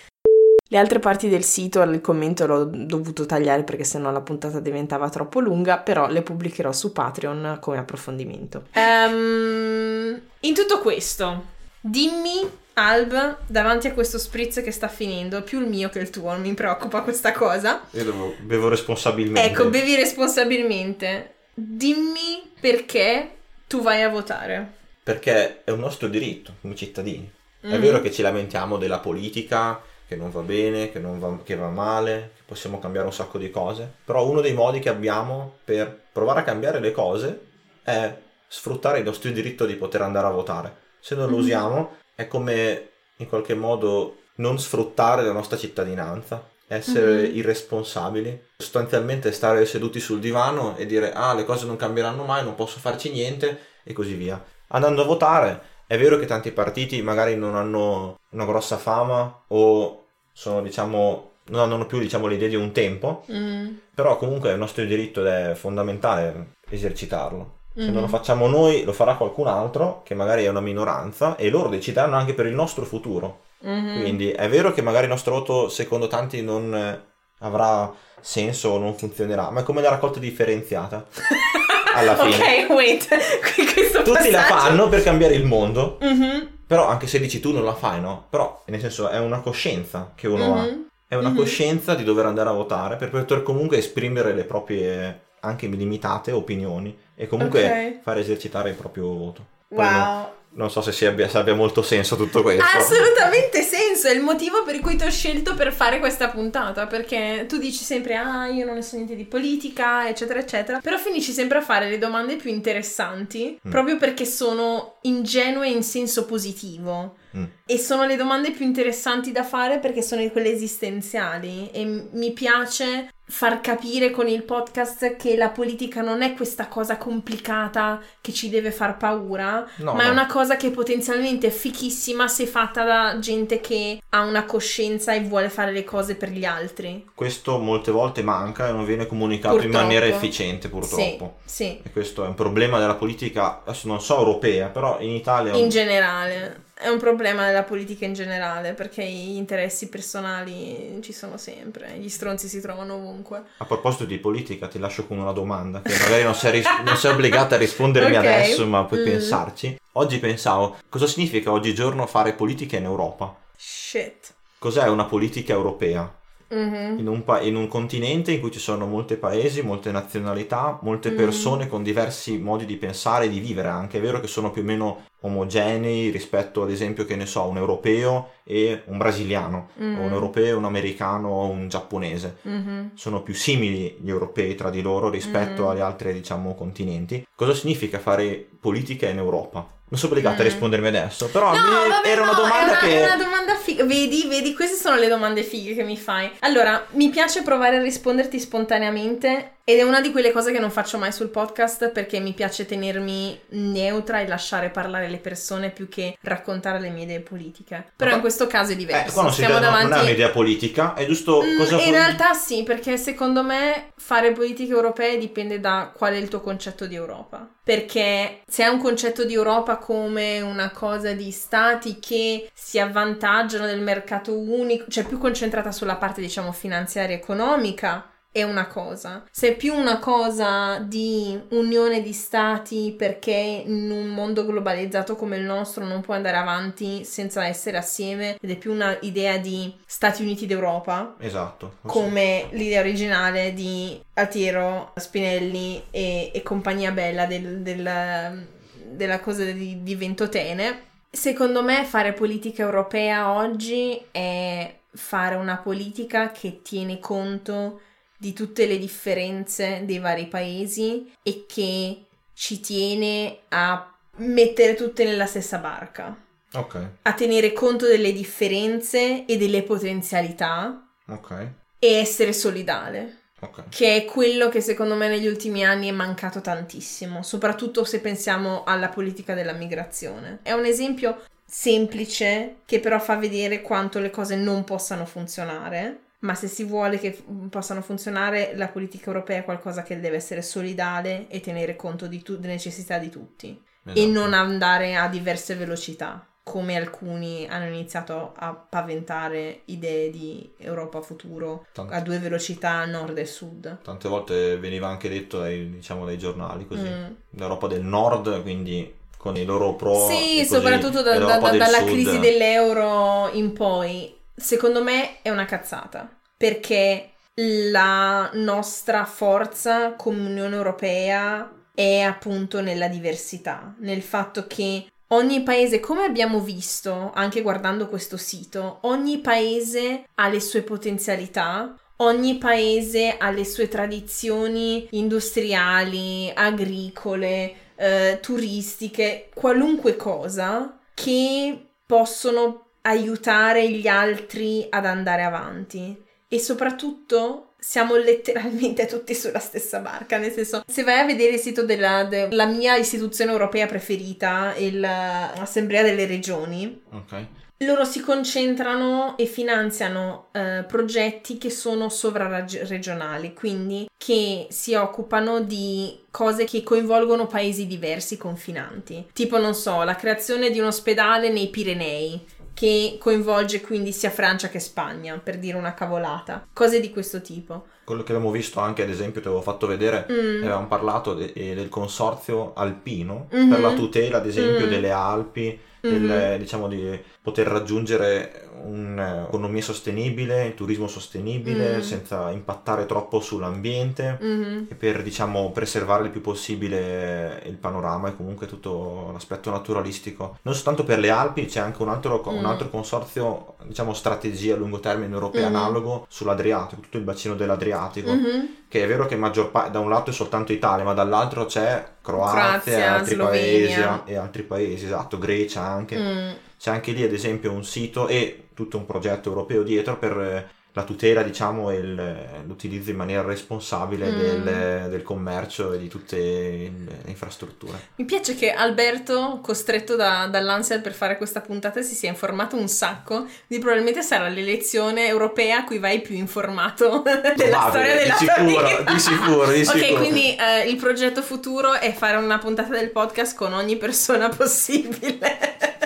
Le altre parti del sito, il commento l'ho dovuto tagliare perché sennò la puntata diventava troppo lunga, però le pubblicherò su Patreon come approfondimento. Ehm, in tutto questo, dimmi, Alb, davanti a questo spritz che sta finendo, più il mio che il tuo, non mi preoccupa questa cosa. Io devo, bevo responsabilmente. Ecco, bevi responsabilmente. Dimmi perché tu vai a votare. Perché è un nostro diritto come cittadini. È Mhm. vero che ci lamentiamo della politica, che non va bene, che, non va, che va male, che possiamo cambiare un sacco di cose, però uno dei modi che abbiamo per provare a cambiare le cose è sfruttare il nostro diritto di poter andare a votare. Se non lo Mhm. usiamo è come in qualche modo non sfruttare la nostra cittadinanza, essere Mhm. irresponsabili, sostanzialmente stare seduti sul divano e dire ah le cose non cambieranno mai, non posso farci niente e così via. Andando a votare è vero che tanti partiti magari non hanno una grossa fama o sono diciamo non hanno più diciamo l'idea di un tempo, Mm. però comunque è il nostro diritto ed è fondamentale esercitarlo. Se Mhm. non lo facciamo noi, lo farà qualcun altro che magari è una minoranza e loro decideranno anche per il nostro futuro. Mhm. Quindi è vero che magari il nostro voto, secondo tanti, non eh, avrà senso o non funzionerà, ma è come la raccolta differenziata. <laughs> Alla fine. ok, wait. <laughs> Questo Tutti la passaggio- fanno per cambiare il mondo, Mhm, però anche se dici tu non la fai, no? Però, nel senso, è una coscienza che uno ha. mhm. È una Mhm. coscienza di dover andare a votare per poter comunque esprimere le proprie, anche limitate, opinioni e comunque Ok. fare esercitare il proprio voto. Poi no- Wow. non so se abbia, se abbia molto senso tutto questo. Ha assolutamente senso, è il motivo per cui ti ho scelto per fare questa puntata, perché tu dici sempre ah io non ne so niente di politica, eccetera eccetera, però finisci sempre a fare le domande più interessanti, Mm. proprio perché sono ingenue in senso positivo. Mm. E sono le domande più interessanti da fare perché sono quelle esistenziali e m- mi piace far capire con il podcast che la politica non è questa cosa complicata che ci deve far paura, No, ma è no. una cosa che potenzialmente è fichissima se fatta da gente che ha una coscienza e vuole fare le cose per gli altri. Questo molte volte manca e non viene comunicato in Purtroppo. maniera efficiente, purtroppo. Sì, sì. E questo è un problema della politica, adesso non so europea, però in Italia... è In generale. È un problema della politica in generale, perché gli interessi personali ci sono sempre, gli stronzi si trovano ovunque. A proposito di politica, ti lascio con una domanda che magari non sei, ris- non sei obbligata a rispondermi <laughs> Ok. adesso, ma puoi Mm. pensarci. Oggi pensavo, cosa significa oggigiorno fare politica in Europa? Shit. Cos'è una politica europea? Mhm. In un, pa- in un continente in cui ci sono molti paesi, molte nazionalità, molte Mm. persone con diversi modi di pensare e di vivere anche. È vero che sono più o meno omogenei rispetto ad esempio, che ne so, un europeo e un brasiliano, Mm. o un europeo, un americano o un giapponese. Mhm. Sono più simili gli europei tra di loro rispetto agli altri, diciamo, continenti. Cosa significa fare politica in Europa? Non sono obbligata a Mm. rispondermi adesso, però No, vabbè, era una no, domanda è una, che... è una domanda figa. Vedi, vedi, queste sono le domande fighe che mi fai. Allora, mi piace provare a risponderti spontaneamente ed è una di quelle cose che non faccio mai sul podcast perché mi piace tenermi neutra e lasciare parlare le persone più che raccontare le mie idee politiche. Però in questo caso è Eh, diverso. qua non, si Stiamo deve- non- è davanti un'idea politica, è giusto Mm, cosa in realtà sì, perché secondo me fare politiche europee dipende da qual è il tuo concetto di Europa. Perché se hai un concetto di Europa come una cosa di stati che si avvantaggiano del mercato unico, cioè più concentrata sulla parte diciamo finanziaria e economica, è una cosa. Se è più una cosa di unione di stati perché in un mondo globalizzato come il nostro non puoi andare avanti senza essere assieme ed è più una idea di Stati Uniti d'Europa, Esatto. come l'idea originale di Altiero, Spinelli e, e compagnia bella del- del- della cosa di, di Ventotene. Secondo me fare politica europea oggi è fare una politica che tiene conto di tutte le differenze dei vari paesi e che ci tiene a mettere tutte nella stessa barca Ok. a tenere conto delle differenze e delle potenzialità Ok. e essere solidale. Ok. che è quello che secondo me negli ultimi anni è mancato tantissimo, soprattutto se pensiamo alla politica della migrazione. È un esempio semplice che però fa vedere quanto le cose non possano funzionare. Ma se si vuole che f- possano funzionare, la politica europea è qualcosa che deve essere solidale e tenere conto di tu- delle necessità di tutti e Esatto. non andare a diverse velocità, come alcuni hanno iniziato a paventare idee di Europa futuro Tante- a due velocità nord e sud. Tante volte veniva anche detto dai, diciamo, dai giornali così. Mm. L'Europa del Nord, quindi con i loro pro. e Sì, soprattutto da- e da- da- dalla Sud. crisi dell'euro in poi. Secondo me è una cazzata, perché la nostra forza come Unione Europea è appunto nella diversità, nel fatto che ogni paese, come abbiamo visto anche guardando questo sito, ogni paese ha le sue potenzialità, ogni paese ha le sue tradizioni industriali, agricole, eh, turistiche, qualunque cosa che possono aiutare gli altri ad andare avanti. E soprattutto siamo letteralmente <laughs> tutti sulla stessa barca, nel senso, se vai a vedere il sito della, della mia istituzione europea preferita, l'Assemblea delle Regioni, Ok. loro si concentrano e finanziano eh, progetti che sono sovraregionali, quindi che si occupano di cose che coinvolgono paesi diversi confinanti. Tipo, non so, la creazione di un ospedale nei Pirenei. Che coinvolge quindi sia Francia che Spagna, per dire una cavolata. Cose di questo tipo. Quello che abbiamo visto anche, ad esempio, ti avevo fatto vedere, Mm. avevamo parlato de- eh, del consorzio alpino Mhm. per la tutela, ad esempio, Mm. delle Alpi, del, Mhm. diciamo di poter raggiungere un'economia sostenibile, il turismo sostenibile, Mm. senza impattare troppo sull'ambiente. Mhm. E per diciamo preservare il più possibile il panorama e comunque tutto l'aspetto naturalistico. Non soltanto per le Alpi, c'è anche un altro, un Mm. altro consorzio, diciamo strategia a lungo termine europea Mhm. analogo sull'Adriatico, tutto il bacino dell'Adriatico, Mhm. che è vero che maggior pa- da un lato è soltanto Italia, ma dall'altro c'è Croazia, e Croazia, altri Slovenia. paesi e altri paesi, esatto, Grecia anche. Mm. C'è anche lì ad esempio un sito e tutto un progetto europeo dietro per eh, la tutela, diciamo, e il- l'utilizzo in maniera responsabile Mm. del, del commercio e di tutte le infrastrutture. Mi piace che Alberto, costretto da- dall'ansia per fare questa puntata, si sia informato un sacco. Di probabilmente sarà l'elezione europea a cui vai più informato <laughs> della Probabile, storia della di sicuro, vita. di sicuro, di <laughs> Ok, sicuro. quindi eh, il progetto futuro è fare una puntata del podcast con ogni persona possibile. <laughs>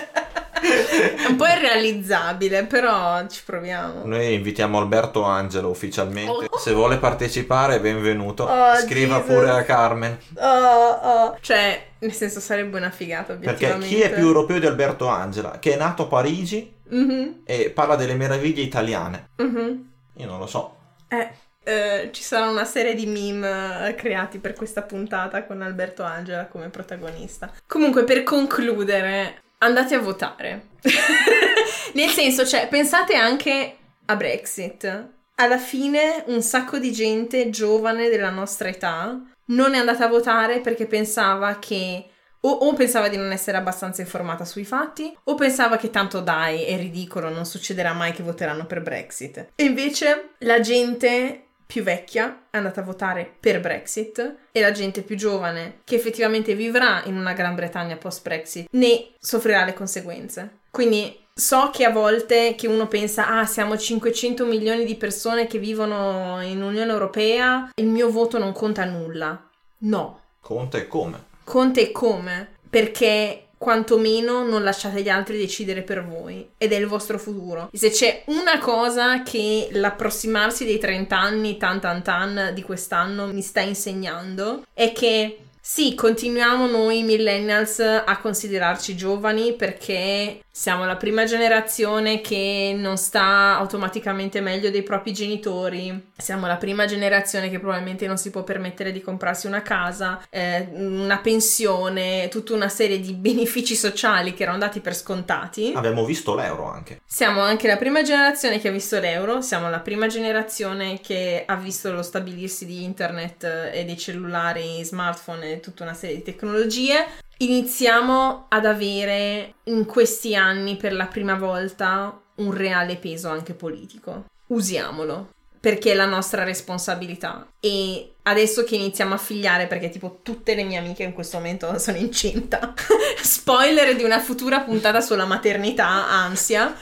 è un po' irrealizzabile, però ci proviamo. Noi invitiamo Alberto Angelo ufficialmente. Oh. Se vuole partecipare, benvenuto. Oh, Scriva Jesus. pure a Carmen. Oh, oh. Cioè, nel senso sarebbe una figata, Perché chi è più europeo di Alberto Angela? Che è nato a Parigi Mhm, e parla delle meraviglie italiane. mhm. Io non lo so. Eh, eh, ci sarà una serie di meme eh, creati per questa puntata con Alberto Angela come protagonista. Comunque, per concludere, andate a votare. <laughs> Nel senso, cioè, pensate anche a Brexit. Alla fine, un sacco di gente giovane della nostra età non è andata a votare perché pensava che o, o pensava di non essere abbastanza informata sui fatti, o pensava che tanto dai, è ridicolo, non succederà mai che voteranno per Brexit. E invece la gente più vecchia è andata a votare per Brexit e la gente più giovane, che effettivamente vivrà in una Gran Bretagna post-Brexit, ne soffrirà le conseguenze. Quindi so che a volte che uno pensa, ah, siamo 500 milioni di persone che vivono in Unione Europea, il mio voto non conta nulla. No, Conta e come? Conte e come? Perché quantomeno non lasciate gli altri decidere per voi ed è il vostro futuro. Se c'è una cosa che l'approssimarsi dei 30 anni, tan tan tan di quest'anno mi sta insegnando, è che sì, continuiamo noi millennials a considerarci giovani perché siamo la prima generazione che non sta automaticamente meglio dei propri genitori, siamo la prima generazione che probabilmente non si può permettere di comprarsi una casa, eh, una pensione, tutta una serie di benefici sociali che erano dati per scontati. Abbiamo visto l'euro anche. Siamo anche la prima generazione che ha visto l'euro, siamo la prima generazione che ha visto lo stabilirsi di internet eh, e dei cellulari, smartphone e tutta una serie di tecnologie. Iniziamo ad avere in questi anni per la prima volta un reale peso anche politico. usiamolo perché è la nostra responsabilità. E adesso che iniziamo a figliare, perché tipo tutte le mie amiche in questo momento <laughs> sono incinta, <laughs> spoiler di una futura puntata sulla maternità, ansia.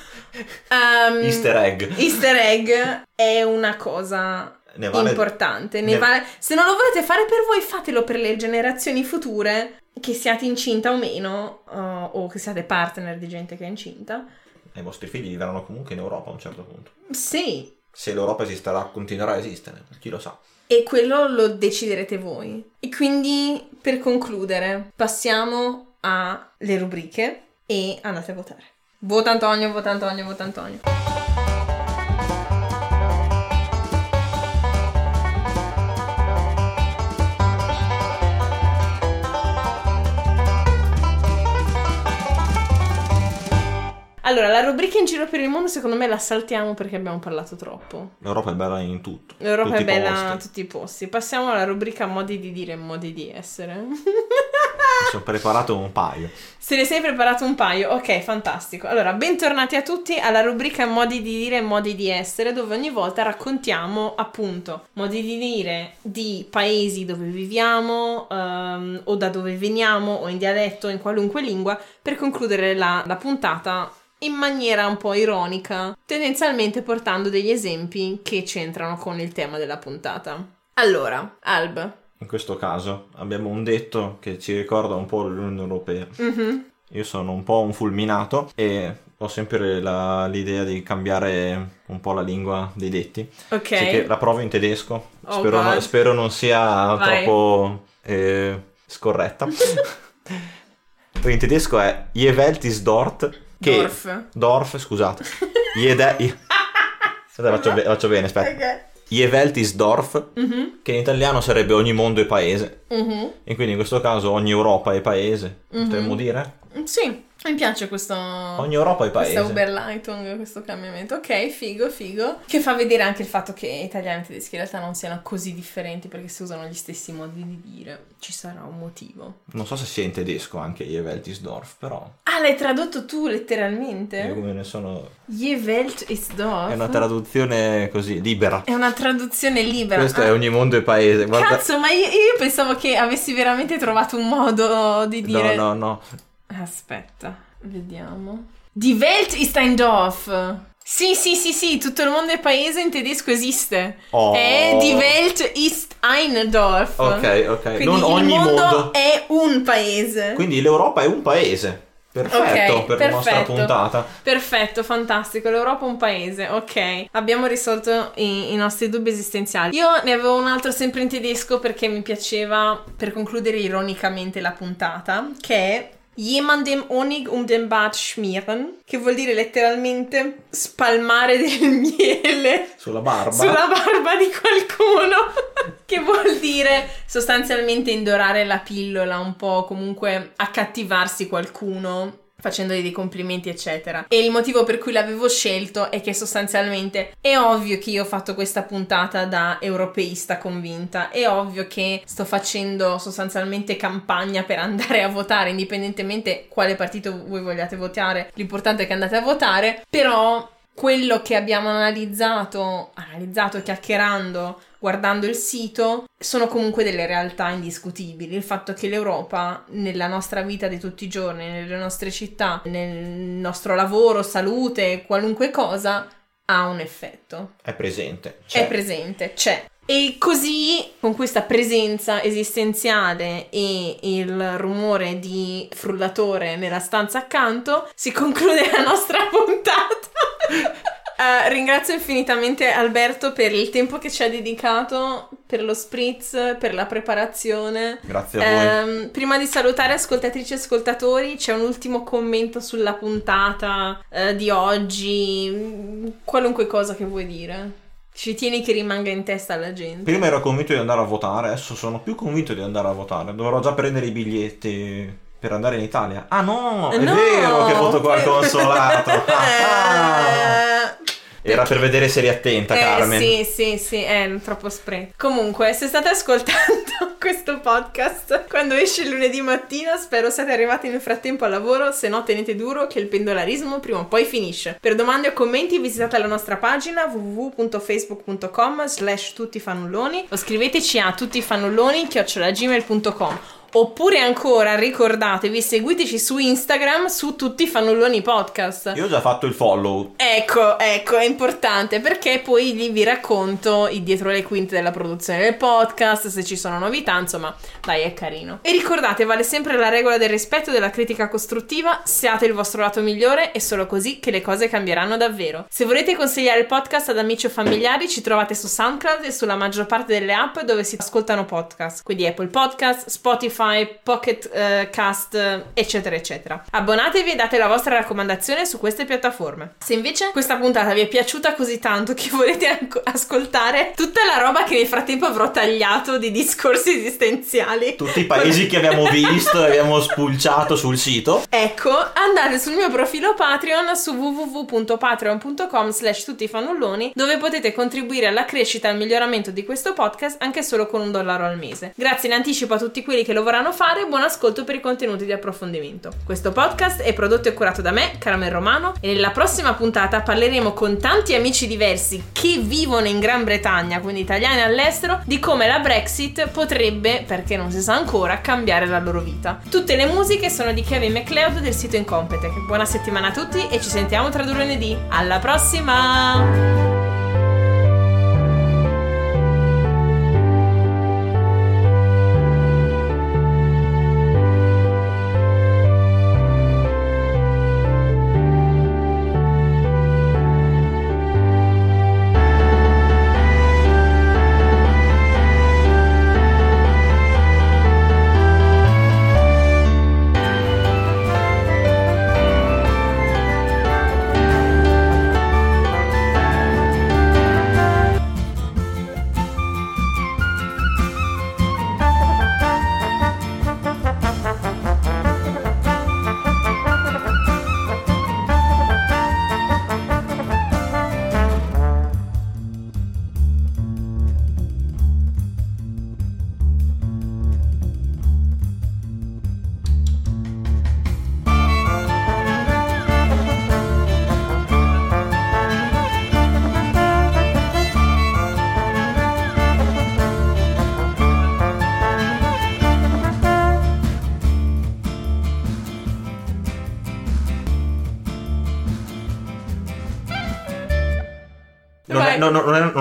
Um, <laughs> Easter egg. Easter egg è una cosa ne vale, importante. Ne ne... Vale... Se non lo volete fare per voi, fatelo per le generazioni future, che siate incinta o meno, uh, o che siate partner di gente che è incinta. E i vostri figli vivranno comunque in Europa a un certo punto. Sì, se l'Europa esisterà, continuerà a esistere, chi lo sa. E quello lo deciderete voi. E quindi, per concludere, passiamo alle rubriche e andate a votare. Vota Antonio, vota Antonio, vota Antonio. Allora, la rubrica in giro per il mondo secondo me la saltiamo perché abbiamo parlato troppo. L'Europa è bella in tutto. L'Europa è bella in tutti i posti. Passiamo alla rubrica modi di dire e modi di essere. Mi sono <laughs> preparato un paio. Se ne sei preparato un paio? Ok, fantastico. Allora, bentornati a tutti alla rubrica modi di dire e modi di essere, dove ogni volta raccontiamo appunto modi di dire di paesi dove viviamo um, o da dove veniamo o in dialetto o in qualunque lingua per concludere la, la puntata in maniera un po' ironica, tendenzialmente portando degli esempi che c'entrano con il tema della puntata. Allora, Alb. In questo caso abbiamo un detto che ci ricorda un po' l'Unione Europea. Mm-hmm. Io sono un po' un fulminato e ho sempre la, l'idea di cambiare un po' la lingua dei detti. Ok. Che la provo in tedesco. Oh spero, no, spero, non sia Vai. troppo eh, scorretta. <laughs> in tedesco è Je Welt ist dort che Dorf. Dorf, scusate. Jede... aspetta, faccio, be- faccio bene, aspetta. Okay. Jeveltisdorf, mm-hmm. che in italiano sarebbe ogni mondo e paese. Mm-hmm. E quindi in questo caso ogni Europa è paese, mm-hmm. potremmo dire? Sì. Mi piace questo. Ogni Europa è paese. Questo Uberleitung, questo cambiamento. Ok, figo, figo. Che fa vedere anche il fatto che italiani e tedeschi in realtà non siano così differenti perché si usano gli stessi modi di dire. Ci sarà un motivo. Non so se sia in tedesco anche Jeveltisdorf, però. Ah, l'hai tradotto tu letteralmente? Io come ne sono. Jeveltisdorf. È una traduzione così, libera. È una traduzione libera. Questo ah. è ogni mondo e paese. Guarda... Cazzo, ma io, io pensavo che avessi veramente trovato un modo di dire. No, no, no. Aspetta, vediamo. Die Welt ist ein Dorf. Sì, sì, sì, sì, tutto il mondo è paese in tedesco esiste. Oh. È Die Welt ist ein Dorf. Ok, ok. Quindi non ogni mondo, mondo è un paese. Quindi l'Europa è un paese. Perfetto okay, per perfetto. la nostra puntata. Perfetto, fantastico. L'Europa è un paese. Ok, abbiamo risolto i, i, nostri dubbi esistenziali. Io ne avevo un altro sempre in tedesco perché mi piaceva, per concludere ironicamente la puntata, che è jemandem Honig um den Bart schmieren, che vuol dire letteralmente spalmare del <laughs> miele. Sulla barba, sulla barba di qualcuno, <laughs> che vuol dire sostanzialmente indorare la pillola, un po' comunque accattivarsi qualcuno facendogli dei complimenti, eccetera. E il motivo per cui l'avevo scelto è che sostanzialmente è ovvio che io ho fatto questa puntata da europeista convinta, è ovvio che sto facendo sostanzialmente campagna per andare a votare, indipendentemente quale partito voi vogliate votare, l'importante è che andate a votare, però quello che abbiamo analizzato, analizzato chiacchierando guardando il sito, sono comunque delle realtà indiscutibili. Il fatto che l'Europa, nella nostra vita di tutti i giorni, nelle nostre città, nel nostro lavoro, salute, qualunque cosa, ha un effetto. È presente. C'è. È presente, c'è. E così, con questa presenza esistenziale e il rumore di frullatore nella stanza accanto, si conclude la nostra <laughs> puntata. Uh, <laughs> ringrazio infinitamente Alberto per il tempo che ci ha dedicato, per lo spritz, per la preparazione. Grazie a voi. Um, prima di salutare ascoltatrici e ascoltatori, c'è un ultimo commento sulla puntata uh, di oggi, qualunque cosa che vuoi dire. Ci tieni che rimanga in testa alla gente. Prima ero convinto di andare a votare, adesso sono più convinto di andare a votare. Dovrò già prendere i biglietti per andare in Italia. Ah no, è no, vero che voto qua al consolato. <laughs> Ah, ah. Era per vedere se eri attenta, Eh Carmen. sì, sì, sì, è troppo spray. Comunque, se state ascoltando <laughs> questo podcast quando esce il lunedì mattina, spero siate arrivati nel frattempo al lavoro, se no tenete duro che il pendolarismo prima o poi finisce. Per domande o commenti visitate la nostra pagina www.facebook.com slash tuttifannulloni o scriveteci a tuttifannulloni chiocciolagmail.com Oppure ancora ricordatevi, seguiteci su Instagram su tutti i fannulloni podcast. Io ho già fatto il follow. Ecco, ecco, è importante perché poi lì vi racconto i dietro le quinte della produzione del podcast, se ci sono novità, insomma, dai, è carino. E ricordate, vale sempre la regola del rispetto e della critica costruttiva, siate il vostro lato migliore, è solo così che le cose cambieranno davvero. Se volete consigliare il podcast ad amici o familiari, ci trovate su SoundCloud e sulla maggior parte delle app dove si ascoltano podcast, quindi Apple Podcast, Spotify, Pocket eh, Cast, eh, eccetera, eccetera. Abbonatevi e date la vostra raccomandazione su queste piattaforme. Se invece questa puntata vi è piaciuta così tanto che <laughs> volete anco- ascoltare tutta la roba che nel frattempo avrò tagliato di discorsi esistenziali, Tutti i paesi che abbiamo visto e abbiamo spulciato sul sito. Ecco, andate sul mio profilo Patreon su www.patreon.com slash tutti i fannulloni dove potete contribuire alla crescita e al miglioramento di questo podcast anche solo con un dollaro al mese. Grazie in anticipo a tutti quelli che lo vorranno fare buon ascolto per i contenuti di approfondimento. Questo podcast è prodotto e curato da me, Carmen Romano, e nella prossima puntata parleremo con tanti amici diversi che vivono in Gran Bretagna, quindi italiani all'estero, di come la Brexit potrebbe, perché non si sa ancora, cambiare la loro vita. Tutte le musiche sono di Kevin MacLeod del sito Incompetech. Buona settimana a tutti e ci sentiamo tra due lunedì. Alla prossima!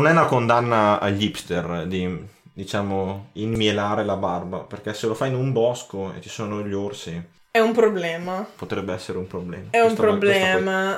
È, una condanna agli hipster di, diciamo, inmielare la barba, perché se lo fai in un bosco e ci sono gli orsi, È un problema. potrebbe essere un problema. È un Questo problema.